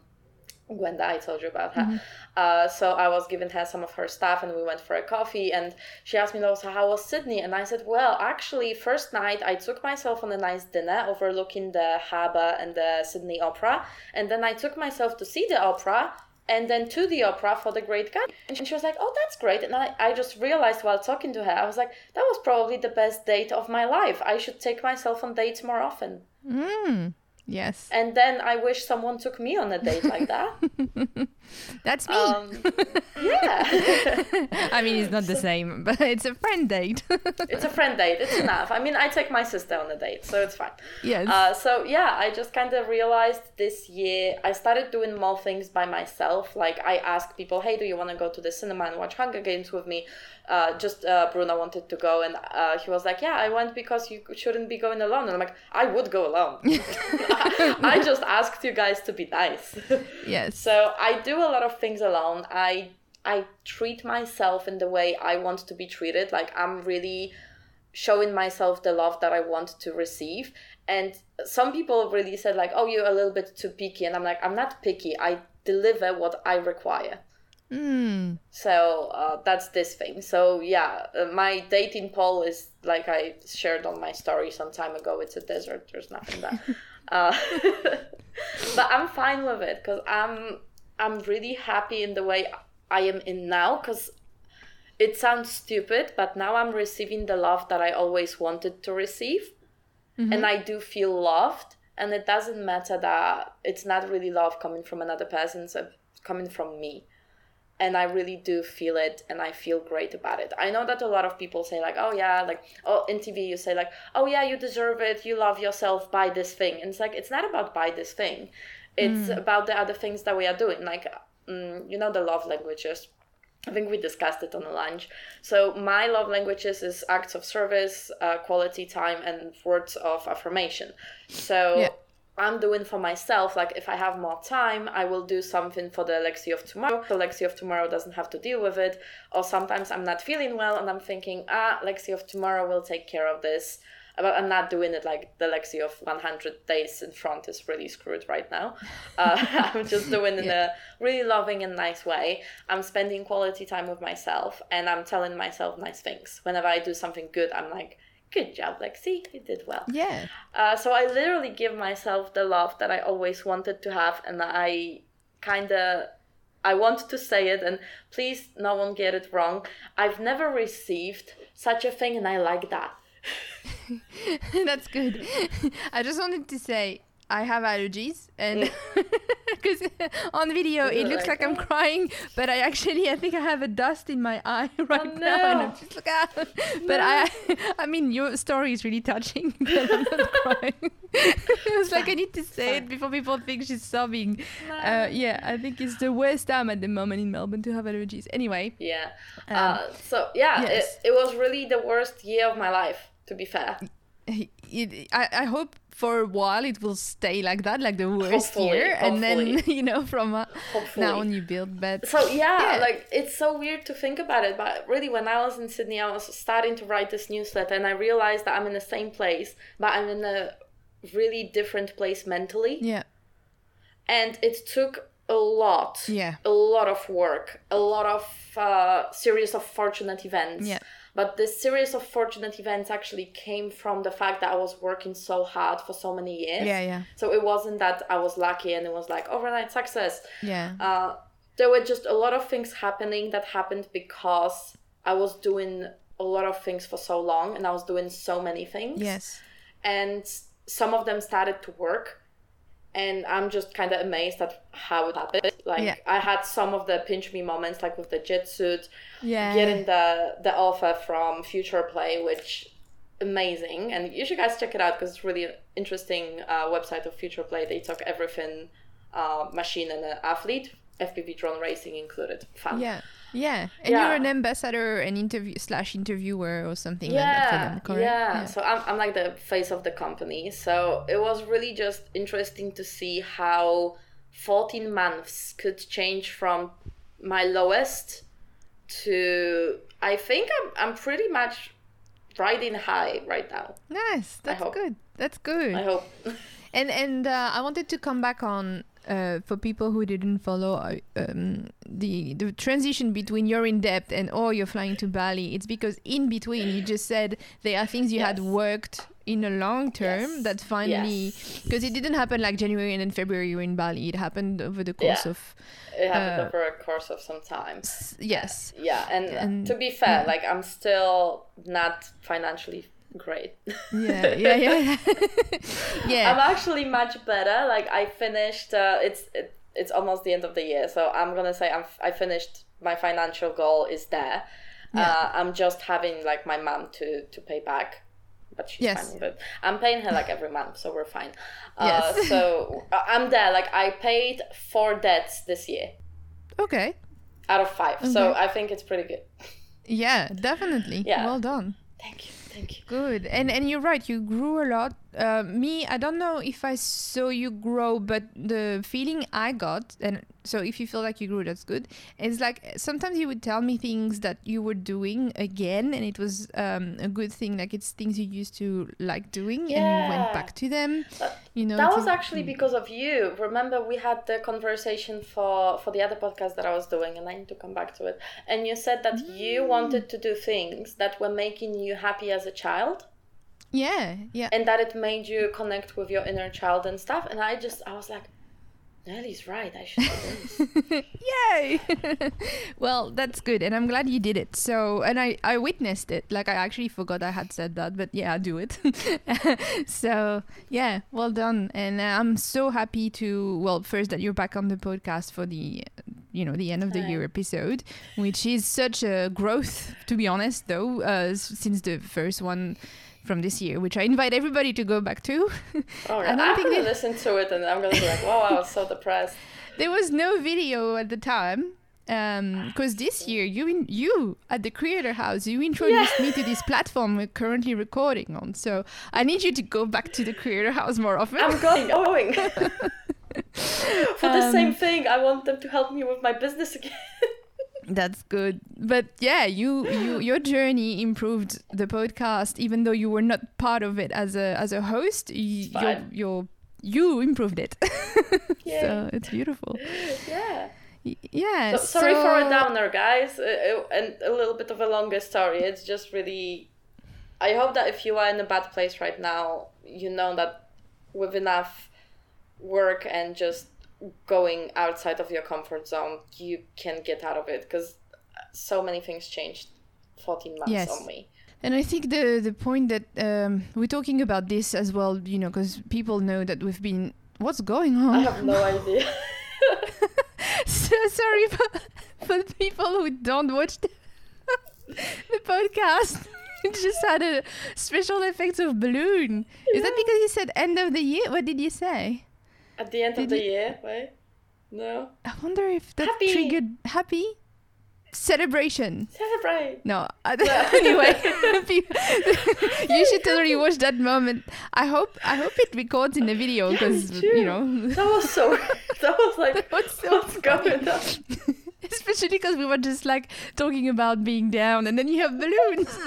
S1: Gwenda, I told you about her. Uh, so I was giving her some of her stuff and we went for a coffee and she asked me, Losa, how was Sydney? And I said, well, actually, first night I took myself on a nice dinner overlooking the harbour and the Sydney Opera. And then I took myself to see the opera and then to the opera for the great guy. And she was like, oh, that's great. And I, I just realized while talking to her, I was like, that was probably the best date of my life. I should take myself on dates more often.
S2: Mm. Yes.
S1: And then I wish someone took me on a date like that.
S2: That's me.
S1: Um, yeah.
S2: I mean, it's not the same, but it's a friend date.
S1: it's a friend date. It's enough. I mean, I take my sister on a date, so it's fine.
S2: yes.
S1: Uh, so yeah, I just kind of realized this year I started doing more things by myself. Like I asked people, "Hey, do you want to go to the cinema and watch Hunger Games with me?" Uh, just uh, Bruno wanted to go, and uh, he was like, "Yeah, I went because you shouldn't be going alone." And I'm like, "I would go alone. I just asked you guys to be nice."
S2: yes.
S1: So I do a lot of things alone. I I treat myself in the way I want to be treated. Like I'm really showing myself the love that I want to receive. And some people really said like, "Oh, you're a little bit too picky." And I'm like, "I'm not picky. I deliver what I require."
S2: Mm.
S1: So uh, that's this thing. So yeah, uh, my dating poll is like I shared on my story some time ago. It's a desert. There's nothing there. uh, but I'm fine with it because I'm I'm really happy in the way I am in now. Because it sounds stupid, but now I'm receiving the love that I always wanted to receive, mm-hmm. and I do feel loved. And it doesn't matter that it's not really love coming from another person, it's uh, coming from me and I really do feel it and I feel great about it. I know that a lot of people say like, oh yeah, like oh in TV you say like, oh yeah, you deserve it, you love yourself, buy this thing. And it's like it's not about buy this thing. It's mm. about the other things that we are doing. Like mm, you know the love languages. I think we discussed it on the lunch. So my love languages is acts of service, uh, quality time, and words of affirmation. So
S2: Yeah.
S1: I'm doing for myself. Like if I have more time, I will do something for the Lexi of tomorrow. So Lexi of tomorrow doesn't have to deal with it. Or sometimes I'm not feeling well and I'm thinking, ah, Lexi of tomorrow will take care of this. But I'm not doing it like the Lexi of 100 days in front is really screwed right now. Uh, I'm just doing it in a really loving and nice way. I'm spending quality time with myself and I'm telling myself nice things. Whenever I do something good, I'm like, good job, Lexi, you did well.
S2: Yeah.
S1: Uh, so I literally give myself the love that I always wanted to have, and I kind of I want to say it, and please, no one get it wrong. I've never received such a thing, and I like that.
S2: That's good. I just wanted to say I have allergies, and because on video it looks
S1: like,
S2: like I'm
S1: "Oh."
S2: crying, but I actually I think I have a dust in my eye right now, and I'm
S1: no.
S2: just like, ah. but I I mean your story is really touching, but I'm not crying. it was like I need to say it before people think she's sobbing. Uh, yeah, I think it's the worst time at the moment in Melbourne to have allergies. Anyway,
S1: Yeah.
S2: Um,
S1: uh, so yeah,
S2: yes.
S1: it, it was really the worst year of my life. To be fair,
S2: it, I, I hope for a while it will stay like that, like the worst
S1: Hopefully,
S2: year, and then you know from uh, now on you build. But
S1: So yeah,
S2: Yeah.
S1: like it's so weird to think about it, but really when I was in Sydney, I was starting to write this newsletter, and I realized that I'm in the same place, but I'm in a really different place mentally,
S2: yeah,
S1: and it took a lot,
S2: yeah,
S1: a lot of work, a lot of uh, series of fortunate events.
S2: Yeah.
S1: But this series of fortunate events actually came from the fact that I was working so hard for so many years.
S2: yeah, yeah,
S1: So it wasn't that I was lucky and it was like overnight success
S2: yeah,
S1: uh, there were just a lot of things happening that happened because I was doing a lot of things for so long and I was doing so many things.
S2: yes,
S1: And some of them started to work. And I'm just kind of amazed at how it happened. Like
S2: Yeah.
S1: I had some of the pinch me moments, like with the jet suit,
S2: yeah.
S1: getting the the offer from Future Play, which amazing. And you should guys check it out because it's really interesting uh, website of Future Play. They talk everything, uh, machine and uh, athlete, FPV drone racing included. Fun.
S2: Yeah, yeah, and
S1: Yeah.
S2: you're an ambassador, an interview slash interviewer or something like that for
S1: Yeah,
S2: them, correct?
S1: yeah. So I'm, I'm like the face of the company. So it was really just interesting to see how 14 months could change from my lowest to I think I'm I'm pretty much riding high right now.
S2: Nice. That's good. That's good.
S1: I hope.
S2: And and uh, I wanted to come back on uh, for people who didn't follow uh, um, the the transition between you're in depth and oh you're flying to Bali. It's because in between you just said there are things you had worked in a long term
S1: Yes.
S2: that finally because it didn't happen like January and then February you were in Bali. It happened over the course
S1: Yeah.
S2: of
S1: It happened
S2: Uh,
S1: over a course of some time.
S2: s- yes.
S1: Yeah, and,
S2: And-
S1: to be fair, like I'm still not financially great.
S2: Yeah, yeah, yeah. yeah I'm
S1: actually much better. Like I finished. Uh, it's it, it's almost the end of the year, so I'm gonna say I'm I finished. My financial goal is there.
S2: Yeah.
S1: Uh, I'm just having like my mom to to pay back, but she's
S2: Yes.
S1: fine with it. I'm paying her like every month, so we're fine. Uh,
S2: Yes.
S1: so uh, I'm there. Like I paid four debts this year
S2: Okay.
S1: out of five, so I think it's pretty good.
S2: Yeah, definitely.
S1: Yeah.
S2: Well done.
S1: Thank you, thank you.
S2: Good. And and you're right. You grew a lot. Uh, me, I don't know if I saw you grow, but the feeling I got, and so if you feel like you grew, that's good. It's like sometimes you would tell me things that you were doing again, and it was um, a good thing. Like it's things you used to like doing, and you went back to them.
S1: That-
S2: You know.
S1: that was actually because of you. Remember, we had the conversation for for the other podcast that I was doing, and I need to come back to it. And you said that you
S2: Mm.
S1: wanted to do things that were making you happy as a child,
S2: Yeah. Yeah.
S1: and that it made you connect with your inner child and stuff. And I just, I was like, Nelly's right. I should do this.
S2: Yay! well, that's good, and I'm glad you did it. So, and I I witnessed it. Like I actually forgot I had said that, but yeah, do it. so yeah, well done, and uh, I'm so happy to well first that you're back on the podcast for the you know the end of the year episode, which is such a growth to be honest, though, uh, since the first one. From this year, which I invite everybody to go back to.
S1: Oh,
S2: I don't
S1: I'm
S2: think
S1: gonna
S2: they-
S1: listen to it, and I'm gonna be like, wow, I was so depressed.
S2: there was no video at the time because this year you in, you at the creator house you introduced me to this platform we're currently recording on so i need you to go back to the creator house more often
S1: I'm going, going. For the
S2: Um,
S1: same thing, I want them to help me with my business again.
S2: That's good but yeah you you your journey improved the podcast even though you were not part of it as a as a host You, your your you improved it so it's beautiful
S1: yeah.
S2: Yeah
S1: So, sorry for a
S2: so-
S1: downer, guys, uh, uh, and a little bit of a longer story. It's just really. I hope that if you are in a bad place right now, you know that with enough work and just going outside of your comfort zone, you can get out of it because so many things changed 14 months
S2: Yes.
S1: on me.
S2: And I think the the point that um, we're talking about this as well, you know, because people know that we've been. What's going on?
S1: I have no idea.
S2: so sorry for, for the people who don't watch the, the podcast. It just had a special effects of balloon. Is that because you said end of the year? What did you say?
S1: At the end
S2: Did
S1: of the
S2: you-
S1: year, right? No.
S2: I wonder if that
S1: Happy.
S2: triggered happy celebration.
S1: Celebrate.
S2: No, don't- anyway, you should totally watch that moment. I hope I hope it records in the video because
S1: too.
S2: you know,
S1: That was so. that was like.
S2: That was so
S1: what's going on?
S2: especially because we were just like talking about being down, and then you have balloons.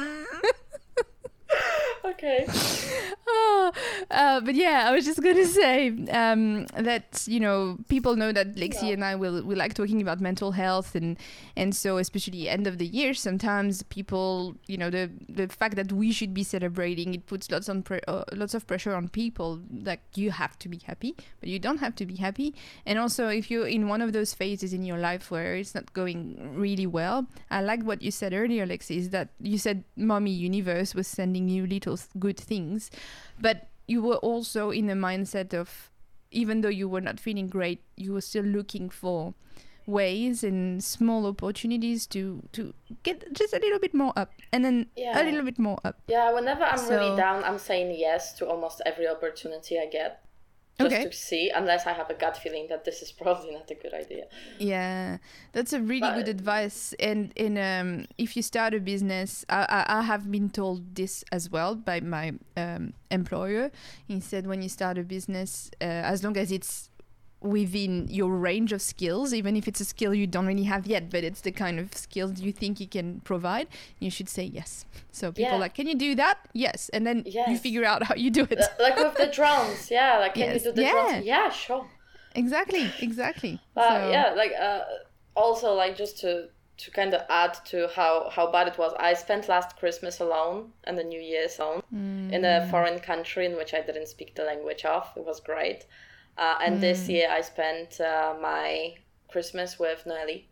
S1: Okay.
S2: oh, uh, but yeah, I was just gonna say um, that you know people know that Lexi
S1: Yeah.
S2: and I will we like talking about mental health and and so especially end of the year sometimes people you know the the fact that we should be celebrating it puts lots on pre- uh, lots of pressure on people like you have to be happy but you don't have to be happy and also if you're in one of those phases in your life where it's not going really well I like what you said earlier Lexi is that you said mommy universe was sending you little good things but you were also in a mindset of even though you were not feeling great you were still looking for ways and small opportunities to to get just a little bit more up and then
S1: Yeah.
S2: a little bit more up
S1: Yeah, whenever I'm
S2: So-
S1: really down, I'm saying yes to almost every opportunity I get. Just
S2: Okay.
S1: to see, unless I have a gut feeling that this is probably not a good idea.
S2: Yeah, that's a really good advice. And in um, if you start a business, I, I, I have been told this as well by my um, employer. He said when you start a business, uh, as long as it's within your range of skills, even if it's a skill you don't really have yet, but it's the kind of skills you think you can provide, you should say yes. So people
S1: Yeah.
S2: are like, can you do that? Yes, and then you figure out how you do it.
S1: Like with the drones, yeah. Like, can
S2: Yes,
S1: you do the
S2: yeah.
S1: drones? Yeah, sure.
S2: exactly, exactly.
S1: But
S2: So-
S1: yeah, like uh, also like just to to kind of add to how how bad it was, I spent last Christmas alone and the New Year's alone in a foreign country in which I didn't speak the language of. It was great. Uh, and this year I spent uh, my Christmas with Noeli,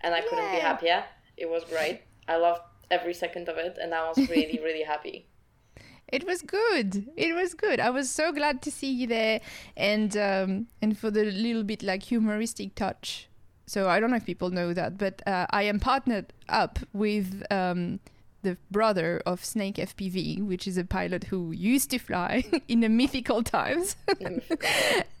S1: and I couldn't be happier. It was great. I loved every second of it, and I was really, really happy.
S2: It was good. It was good. I was so glad to see you there, and um, and for the little bit like humoristic touch. So I don't know if people know that, but uh, I am partnered up with um, the brother of Snake FPV, which is a pilot who used to fly in the mythical times.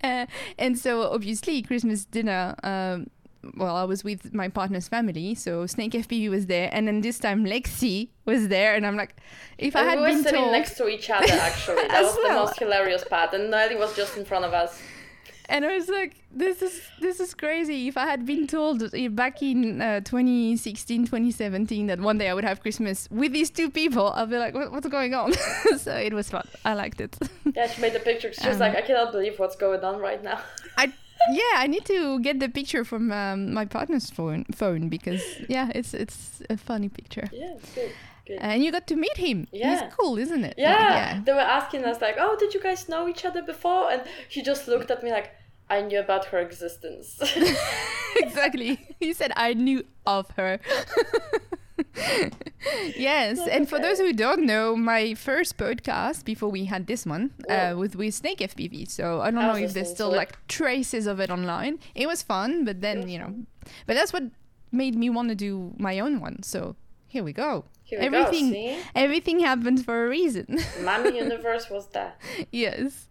S2: uh, and so obviously Christmas dinner. Um, well, I was with my partner's family, so Snake FPV was there, and then this time Lexi was there, and I'm like, if I had
S1: we were
S2: been
S1: sitting
S2: told,
S1: next to each other, actually. That
S2: As
S1: was the most hilarious part. And Noeli was just in front of us.
S2: And I was like, this is this is crazy. If I had been told back in uh, 2016, 2017 that one day I would have Christmas with these two people, I'd be like, what, what's going on? so it was fun. I liked it.
S1: Yeah, she made the picture. She was
S2: Um,
S1: like, I cannot believe what's going on right now.
S2: I yeah, I need to get the picture from um, my partner's phone phone because yeah, it's it's a funny picture.
S1: Yeah, it's good. Good.
S2: And you got to meet him.
S1: Yeah.
S2: He's cool, isn't it?
S1: Yeah, they were asking us like, "Oh, did you guys know each other before?" And he just looked at me like, "I knew about her existence."
S2: exactly. He said I knew of her. yes,
S1: That's
S2: and for those who don't know, my first podcast before we had this one uh, was with Snake FPV. So I don't
S1: I
S2: know if there's still like traces of it online. It was fun, but then you know, but that's what made me want to do my own one. So here we go. Everything-
S1: go.
S2: Everything happens for a reason.
S1: Mommy Universe was there.
S2: yes.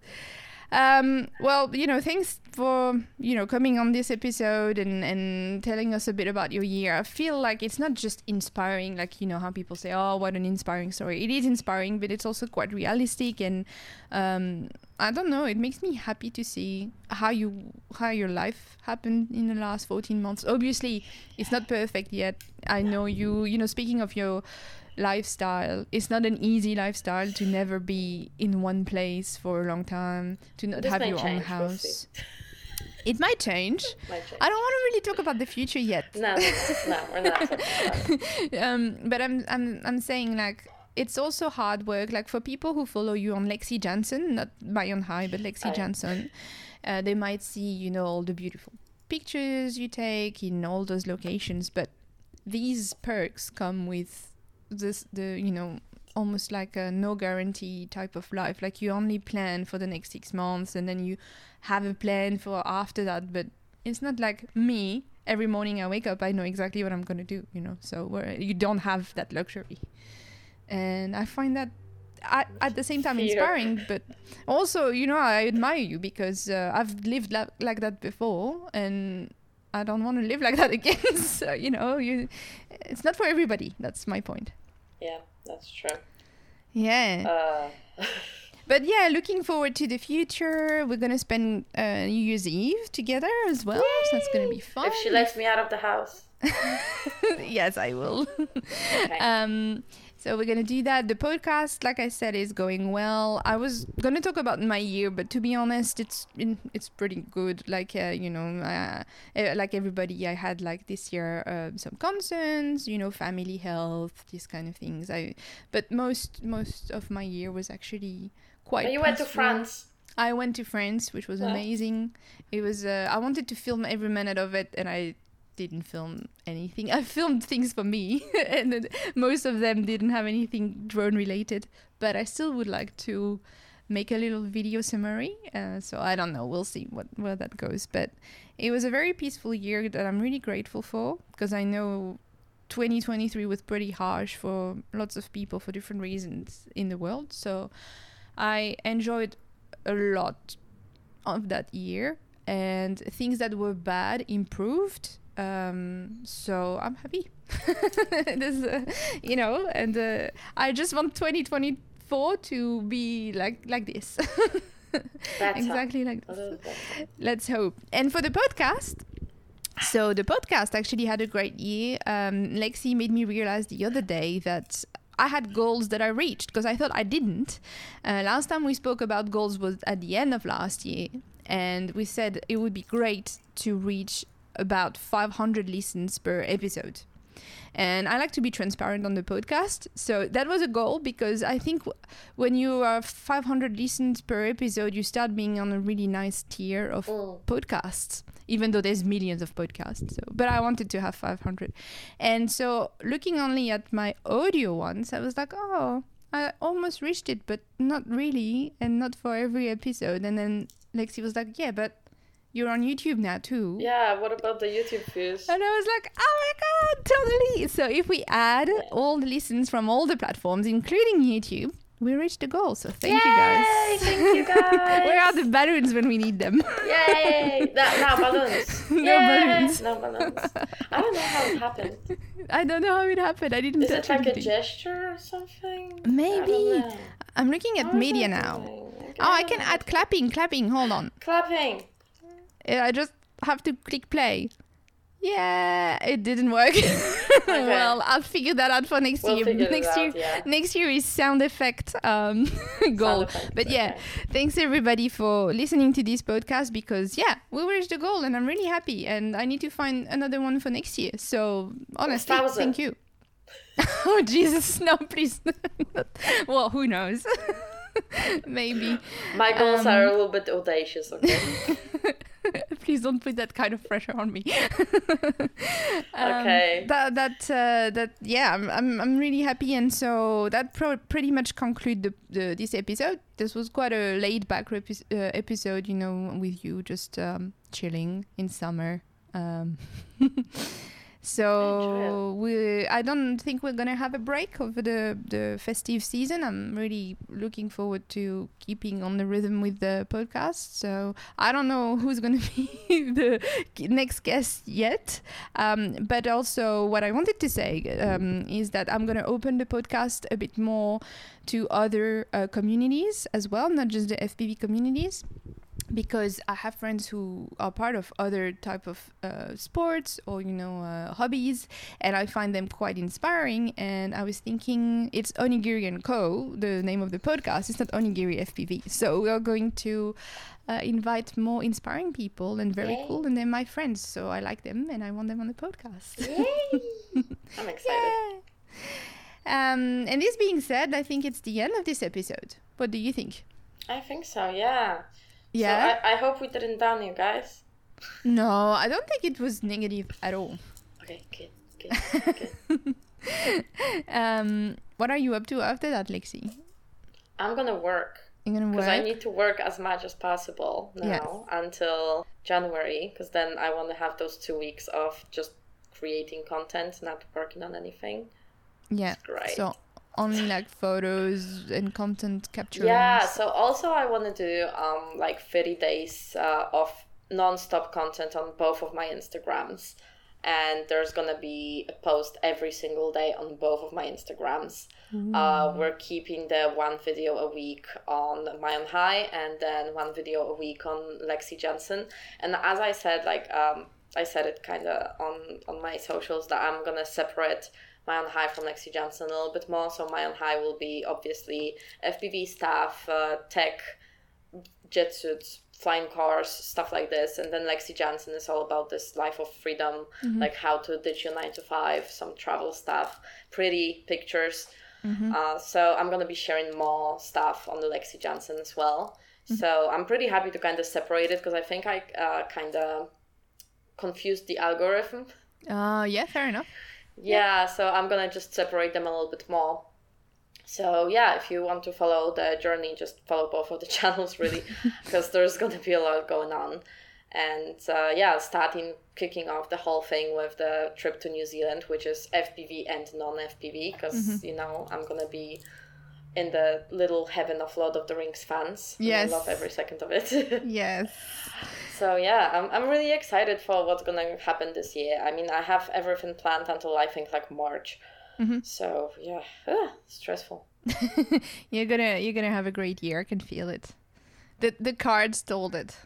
S2: Um, well, you know, thanks for you know coming on this episode and and telling us a bit about your year. I feel like it's not just inspiring, like you know how people say, "Oh, what an inspiring story." It is inspiring, but it's also quite realistic, and um, I don't know. It makes me happy to see how you how your life happened in the last fourteen months. Obviously, it's not perfect yet. I know you. You know, speaking of your lifestyle it's not an easy lifestyle to never be in one place for a long time to not
S1: This
S2: have your own
S1: change, we'll
S2: house it might change
S1: Might change.
S2: i don't want to really talk about the future yet
S1: No, no, we're not. talking about it.
S2: um, but I'm, I'm i'm saying like it's also hard work like for people who follow you on lexi jansen not MaiOnHigh but lexi
S1: Oh, yeah.
S2: jansen uh, they might see you know all the beautiful pictures you take in all those locations but these perks come with this the you know almost like a no guarantee type of life. Like you only plan for the next six months and then you have a plan for after that. But it's not like me every morning i wake up i know exactly what i'm going to do you know? So where you don't have that luxury. And i find that I, at the same time inspiring but also you know i admire you because uh, i've lived la- like that before. And i don't want to live like that again so you know you it's not for everybody that's my point
S1: Yeah, that's true.
S2: yeah
S1: Uh,
S2: but yeah looking forward to the future we're gonna spend uh, new year's eve together as well so that's gonna be fun
S1: if she lets me out of the house.
S2: yes, I will.
S1: Okay.
S2: um, so we're gonna do that. The podcast, like I said, is going well. I was gonna talk about my year, but to be honest, it's it's pretty good. Like uh, you know, uh, uh, like everybody, I had like this year uh, some concerns, you know, family health, these kind of things. I, but most most of my year was actually quite.
S1: You went to. France.
S2: I went to France, which was
S1: Yeah.
S2: amazing. It was. Uh, I wanted to film every minute of it, and I didn't film anything. I filmed things for me, and most of them didn't have anything drone related. But I still would like to make a little video summary. Uh, so I don't know. We'll see what where that goes. But it was a very peaceful year that I'm really grateful for because I know 2023 was pretty harsh for lots of people for different reasons in the world. So I enjoyed a lot of that year and things that were bad improved um so i'm happy this uh, you know and uh, i just want 2024 to be like like this
S1: That's
S2: exactly like this let's hope. And for the podcast, so the podcast actually had a great year. Um, Lexi made me realize the other day that I had goals that I reached because I thought I didn't. Uh, last time we spoke about goals was at the end of last year, and we said it would be great to reach about 500 listens per episode. And I like to be transparent on the podcast. So that was a goal because I think w- when you are 500 listens per episode, you start being on a really nice tier of
S1: Mm.
S2: podcasts, even though there's millions of podcasts. So, but I wanted to have 500. And so looking only at my audio ones, I was like, oh, I almost reached it, but not really, and not for every episode. And then Lexi was like, yeah, but you're on YouTube now too.
S1: Yeah, what about the YouTube views?
S2: And I was like, oh my god, totally. So if we add all the listens from all the platforms, including YouTube, we reached the goal. So thank you guys.
S1: Thank you guys.
S2: Where are the balloons when we need them?
S1: Yay! No, no balloons.
S2: No
S1: Yay!
S2: balloons.
S1: No balloons. I don't know how it happened.
S2: I don't know how it happened. I didn't
S1: Is
S2: touch
S1: it like a gesture or something?
S2: Maybe. I'm looking at
S1: How
S2: media now.
S1: Okay,
S2: Oh, I can add clapping, clapping. Hold on.
S1: clapping.
S2: Uh, I just have to click play. Yeah, it didn't work. well, I'll figure that out for next
S1: We'll
S2: year. next
S1: out,
S2: year,
S1: yeah.
S2: next year is sound effect um, goal.
S1: effects,
S2: but yeah,
S1: okay.
S2: thanks everybody for listening to this podcast because yeah, we reached the goal and I'm really happy. And I need to find another one for next year. So honestly, thank you. oh Jesus, no, please. well, who knows? Maybe.
S1: My goals
S2: Um,
S1: are a little bit audacious, okay?
S2: Please don't put that kind of pressure on me. Um,
S1: Okay.
S2: That that uh, that yeah, I'm, I'm I'm really happy, and so that pro- pretty much conclude the, the this episode. This was quite a laid back repi- uh, episode, you know, with you just um, chilling in summer. Um, so we I don't think we're gonna have a break over the the festive season. I'm really looking forward to keeping on the rhythm with the podcast. So I don't know who's gonna be the next guest yet, um, but also what I wanted to say um, is that I'm gonna open the podcast a bit more to other uh, communities as well, not just the FPV communities because I have friends who are part of other type of uh, sports or you know uh, hobbies, and I find them quite inspiring. And I was thinking it's Onigiri and Co. The name of the podcast. It's not Onigiri FPV. So we are going to uh, invite more inspiring people and very
S1: Yay.
S2: cool, and they're my friends. So I like them, and I want them on the podcast.
S1: Yay! I'm excited.
S2: Yeah. Um, and this being said, I think it's the end of this episode. What do you think?
S1: I think so, yeah.
S2: Yeah.
S1: So I, I hope we didn't down you guys.
S2: no, I don't think it was negative at all.
S1: Okay, good, good, good.
S2: um, what are you up to after that, Lexi?
S1: I'm gonna work.
S2: You're gonna work Because.
S1: I need to work as much as possible now until January, because then I want to have those two weeks of just creating content, not working on anything.
S2: yeah.
S1: Great.
S2: So only like photos and content capture.
S1: Yeah, so also I want to do um, like 30 days uh, of non-stop content on both of my Instagrams. And there's gonna be a post every single day on both of my Instagrams. Uh, we're keeping the one video a week on MaiOnHigh and then one video a week on Lexi Jensen. And as I said, like um, I said it kind of on on my socials that I'm gonna separate MaiOnHigh from Lexi Jensen a little bit more. So MaiOnHigh will be obviously FPV stuff, uh, tech, jet suits, flying cars, stuff like this. And then Lexi Jansen is all about this life of freedom, like how to ditch your nine to five, some travel stuff, pretty pictures. Uh, so I'm gonna be sharing more stuff on the Lexi Jansen as well. So I'm pretty happy to kind of separate it because I think I uh, kind of confused the algorithm.
S2: Uh, yeah, fair enough.
S1: Yeah, so I'm gonna just separate them a little bit more. So yeah, if you want to follow the journey, just follow both of the channels really, because there's gonna be a lot going on. And uh, yeah, starting kicking off the whole thing with the trip to New Zealand, which is FPV and non-FPV, because you know I'm gonna be in the little heaven of Lord of the Rings fans.
S2: Yes.
S1: I love every second of it.
S2: Yes.
S1: So yeah, I'm, I'm really excited for what's gonna happen this year. I mean, I have everything planned until I think like March. So yeah, ah, stressful.
S2: you're gonna you're gonna have a great year. I can feel it. The the cards told it.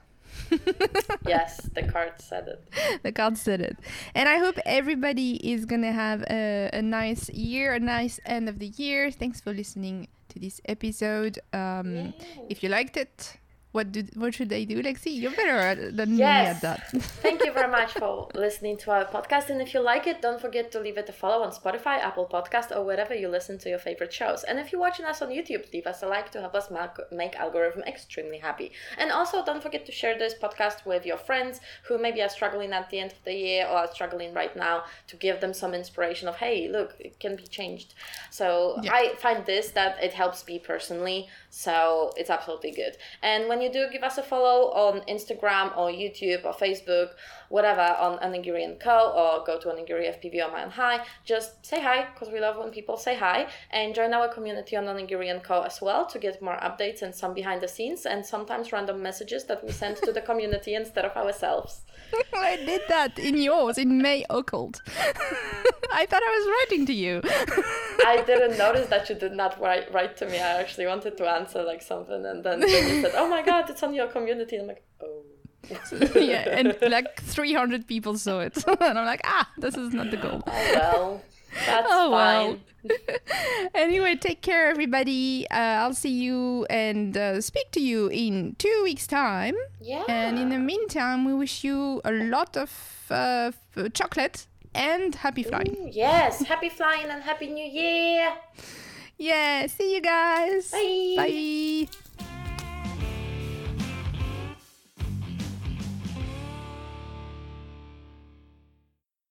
S1: Yes, the card said it.
S2: the card said it. And I hope everybody is gonna have a, a nice year, a nice end of the year. Thanks for listening to this episode. Um, if you liked it, what do what should they do, Lexi? You're better than me at that.
S1: Thank you very much for listening to our podcast. And if you like it, don't forget to leave it a follow on Spotify, Apple Podcast, or wherever you listen to your favorite shows. And if you're watching us on YouTube, leave us a like to help us make, make algorithm extremely happy. And also, don't forget to share this podcast with your friends who maybe are struggling at the end of the year or are struggling right now to give them some inspiration of, hey, look, it can be changed. So
S2: Yeah.
S1: I find this that it helps me personally. So it's absolutely good. And when you do give us a follow on Instagram or YouTube or Facebook, whatever, on Onigiri and Co. or go to Onigiri FPV or MaiOnHigh, just say hi because we love when people say hi and join our community on Onigiri and Co. as well to get more updates and some behind the scenes and sometimes random messages that we send to the community instead of ourselves.
S2: I did that in yours in May Occult. I thought I was writing to you.
S1: I didn't notice that you did not write, write to me. I actually wanted to answer like something and then you said, oh my god, it's on your community. I'm like, oh.
S2: yeah, and like 300 people saw it. and I'm like, ah, this is not the goal.
S1: Oh well, that's
S2: Oh, well. anyway, take care, everybody. Uh, I'll see you and uh, speak to you in two weeks' time.
S1: Yeah.
S2: And in the meantime, we wish you a lot of uh, f- chocolate and happy flying.
S1: Ooh, yes, happy flying and happy new year.
S2: Yeah, see you guys.
S1: Bye.
S2: Bye.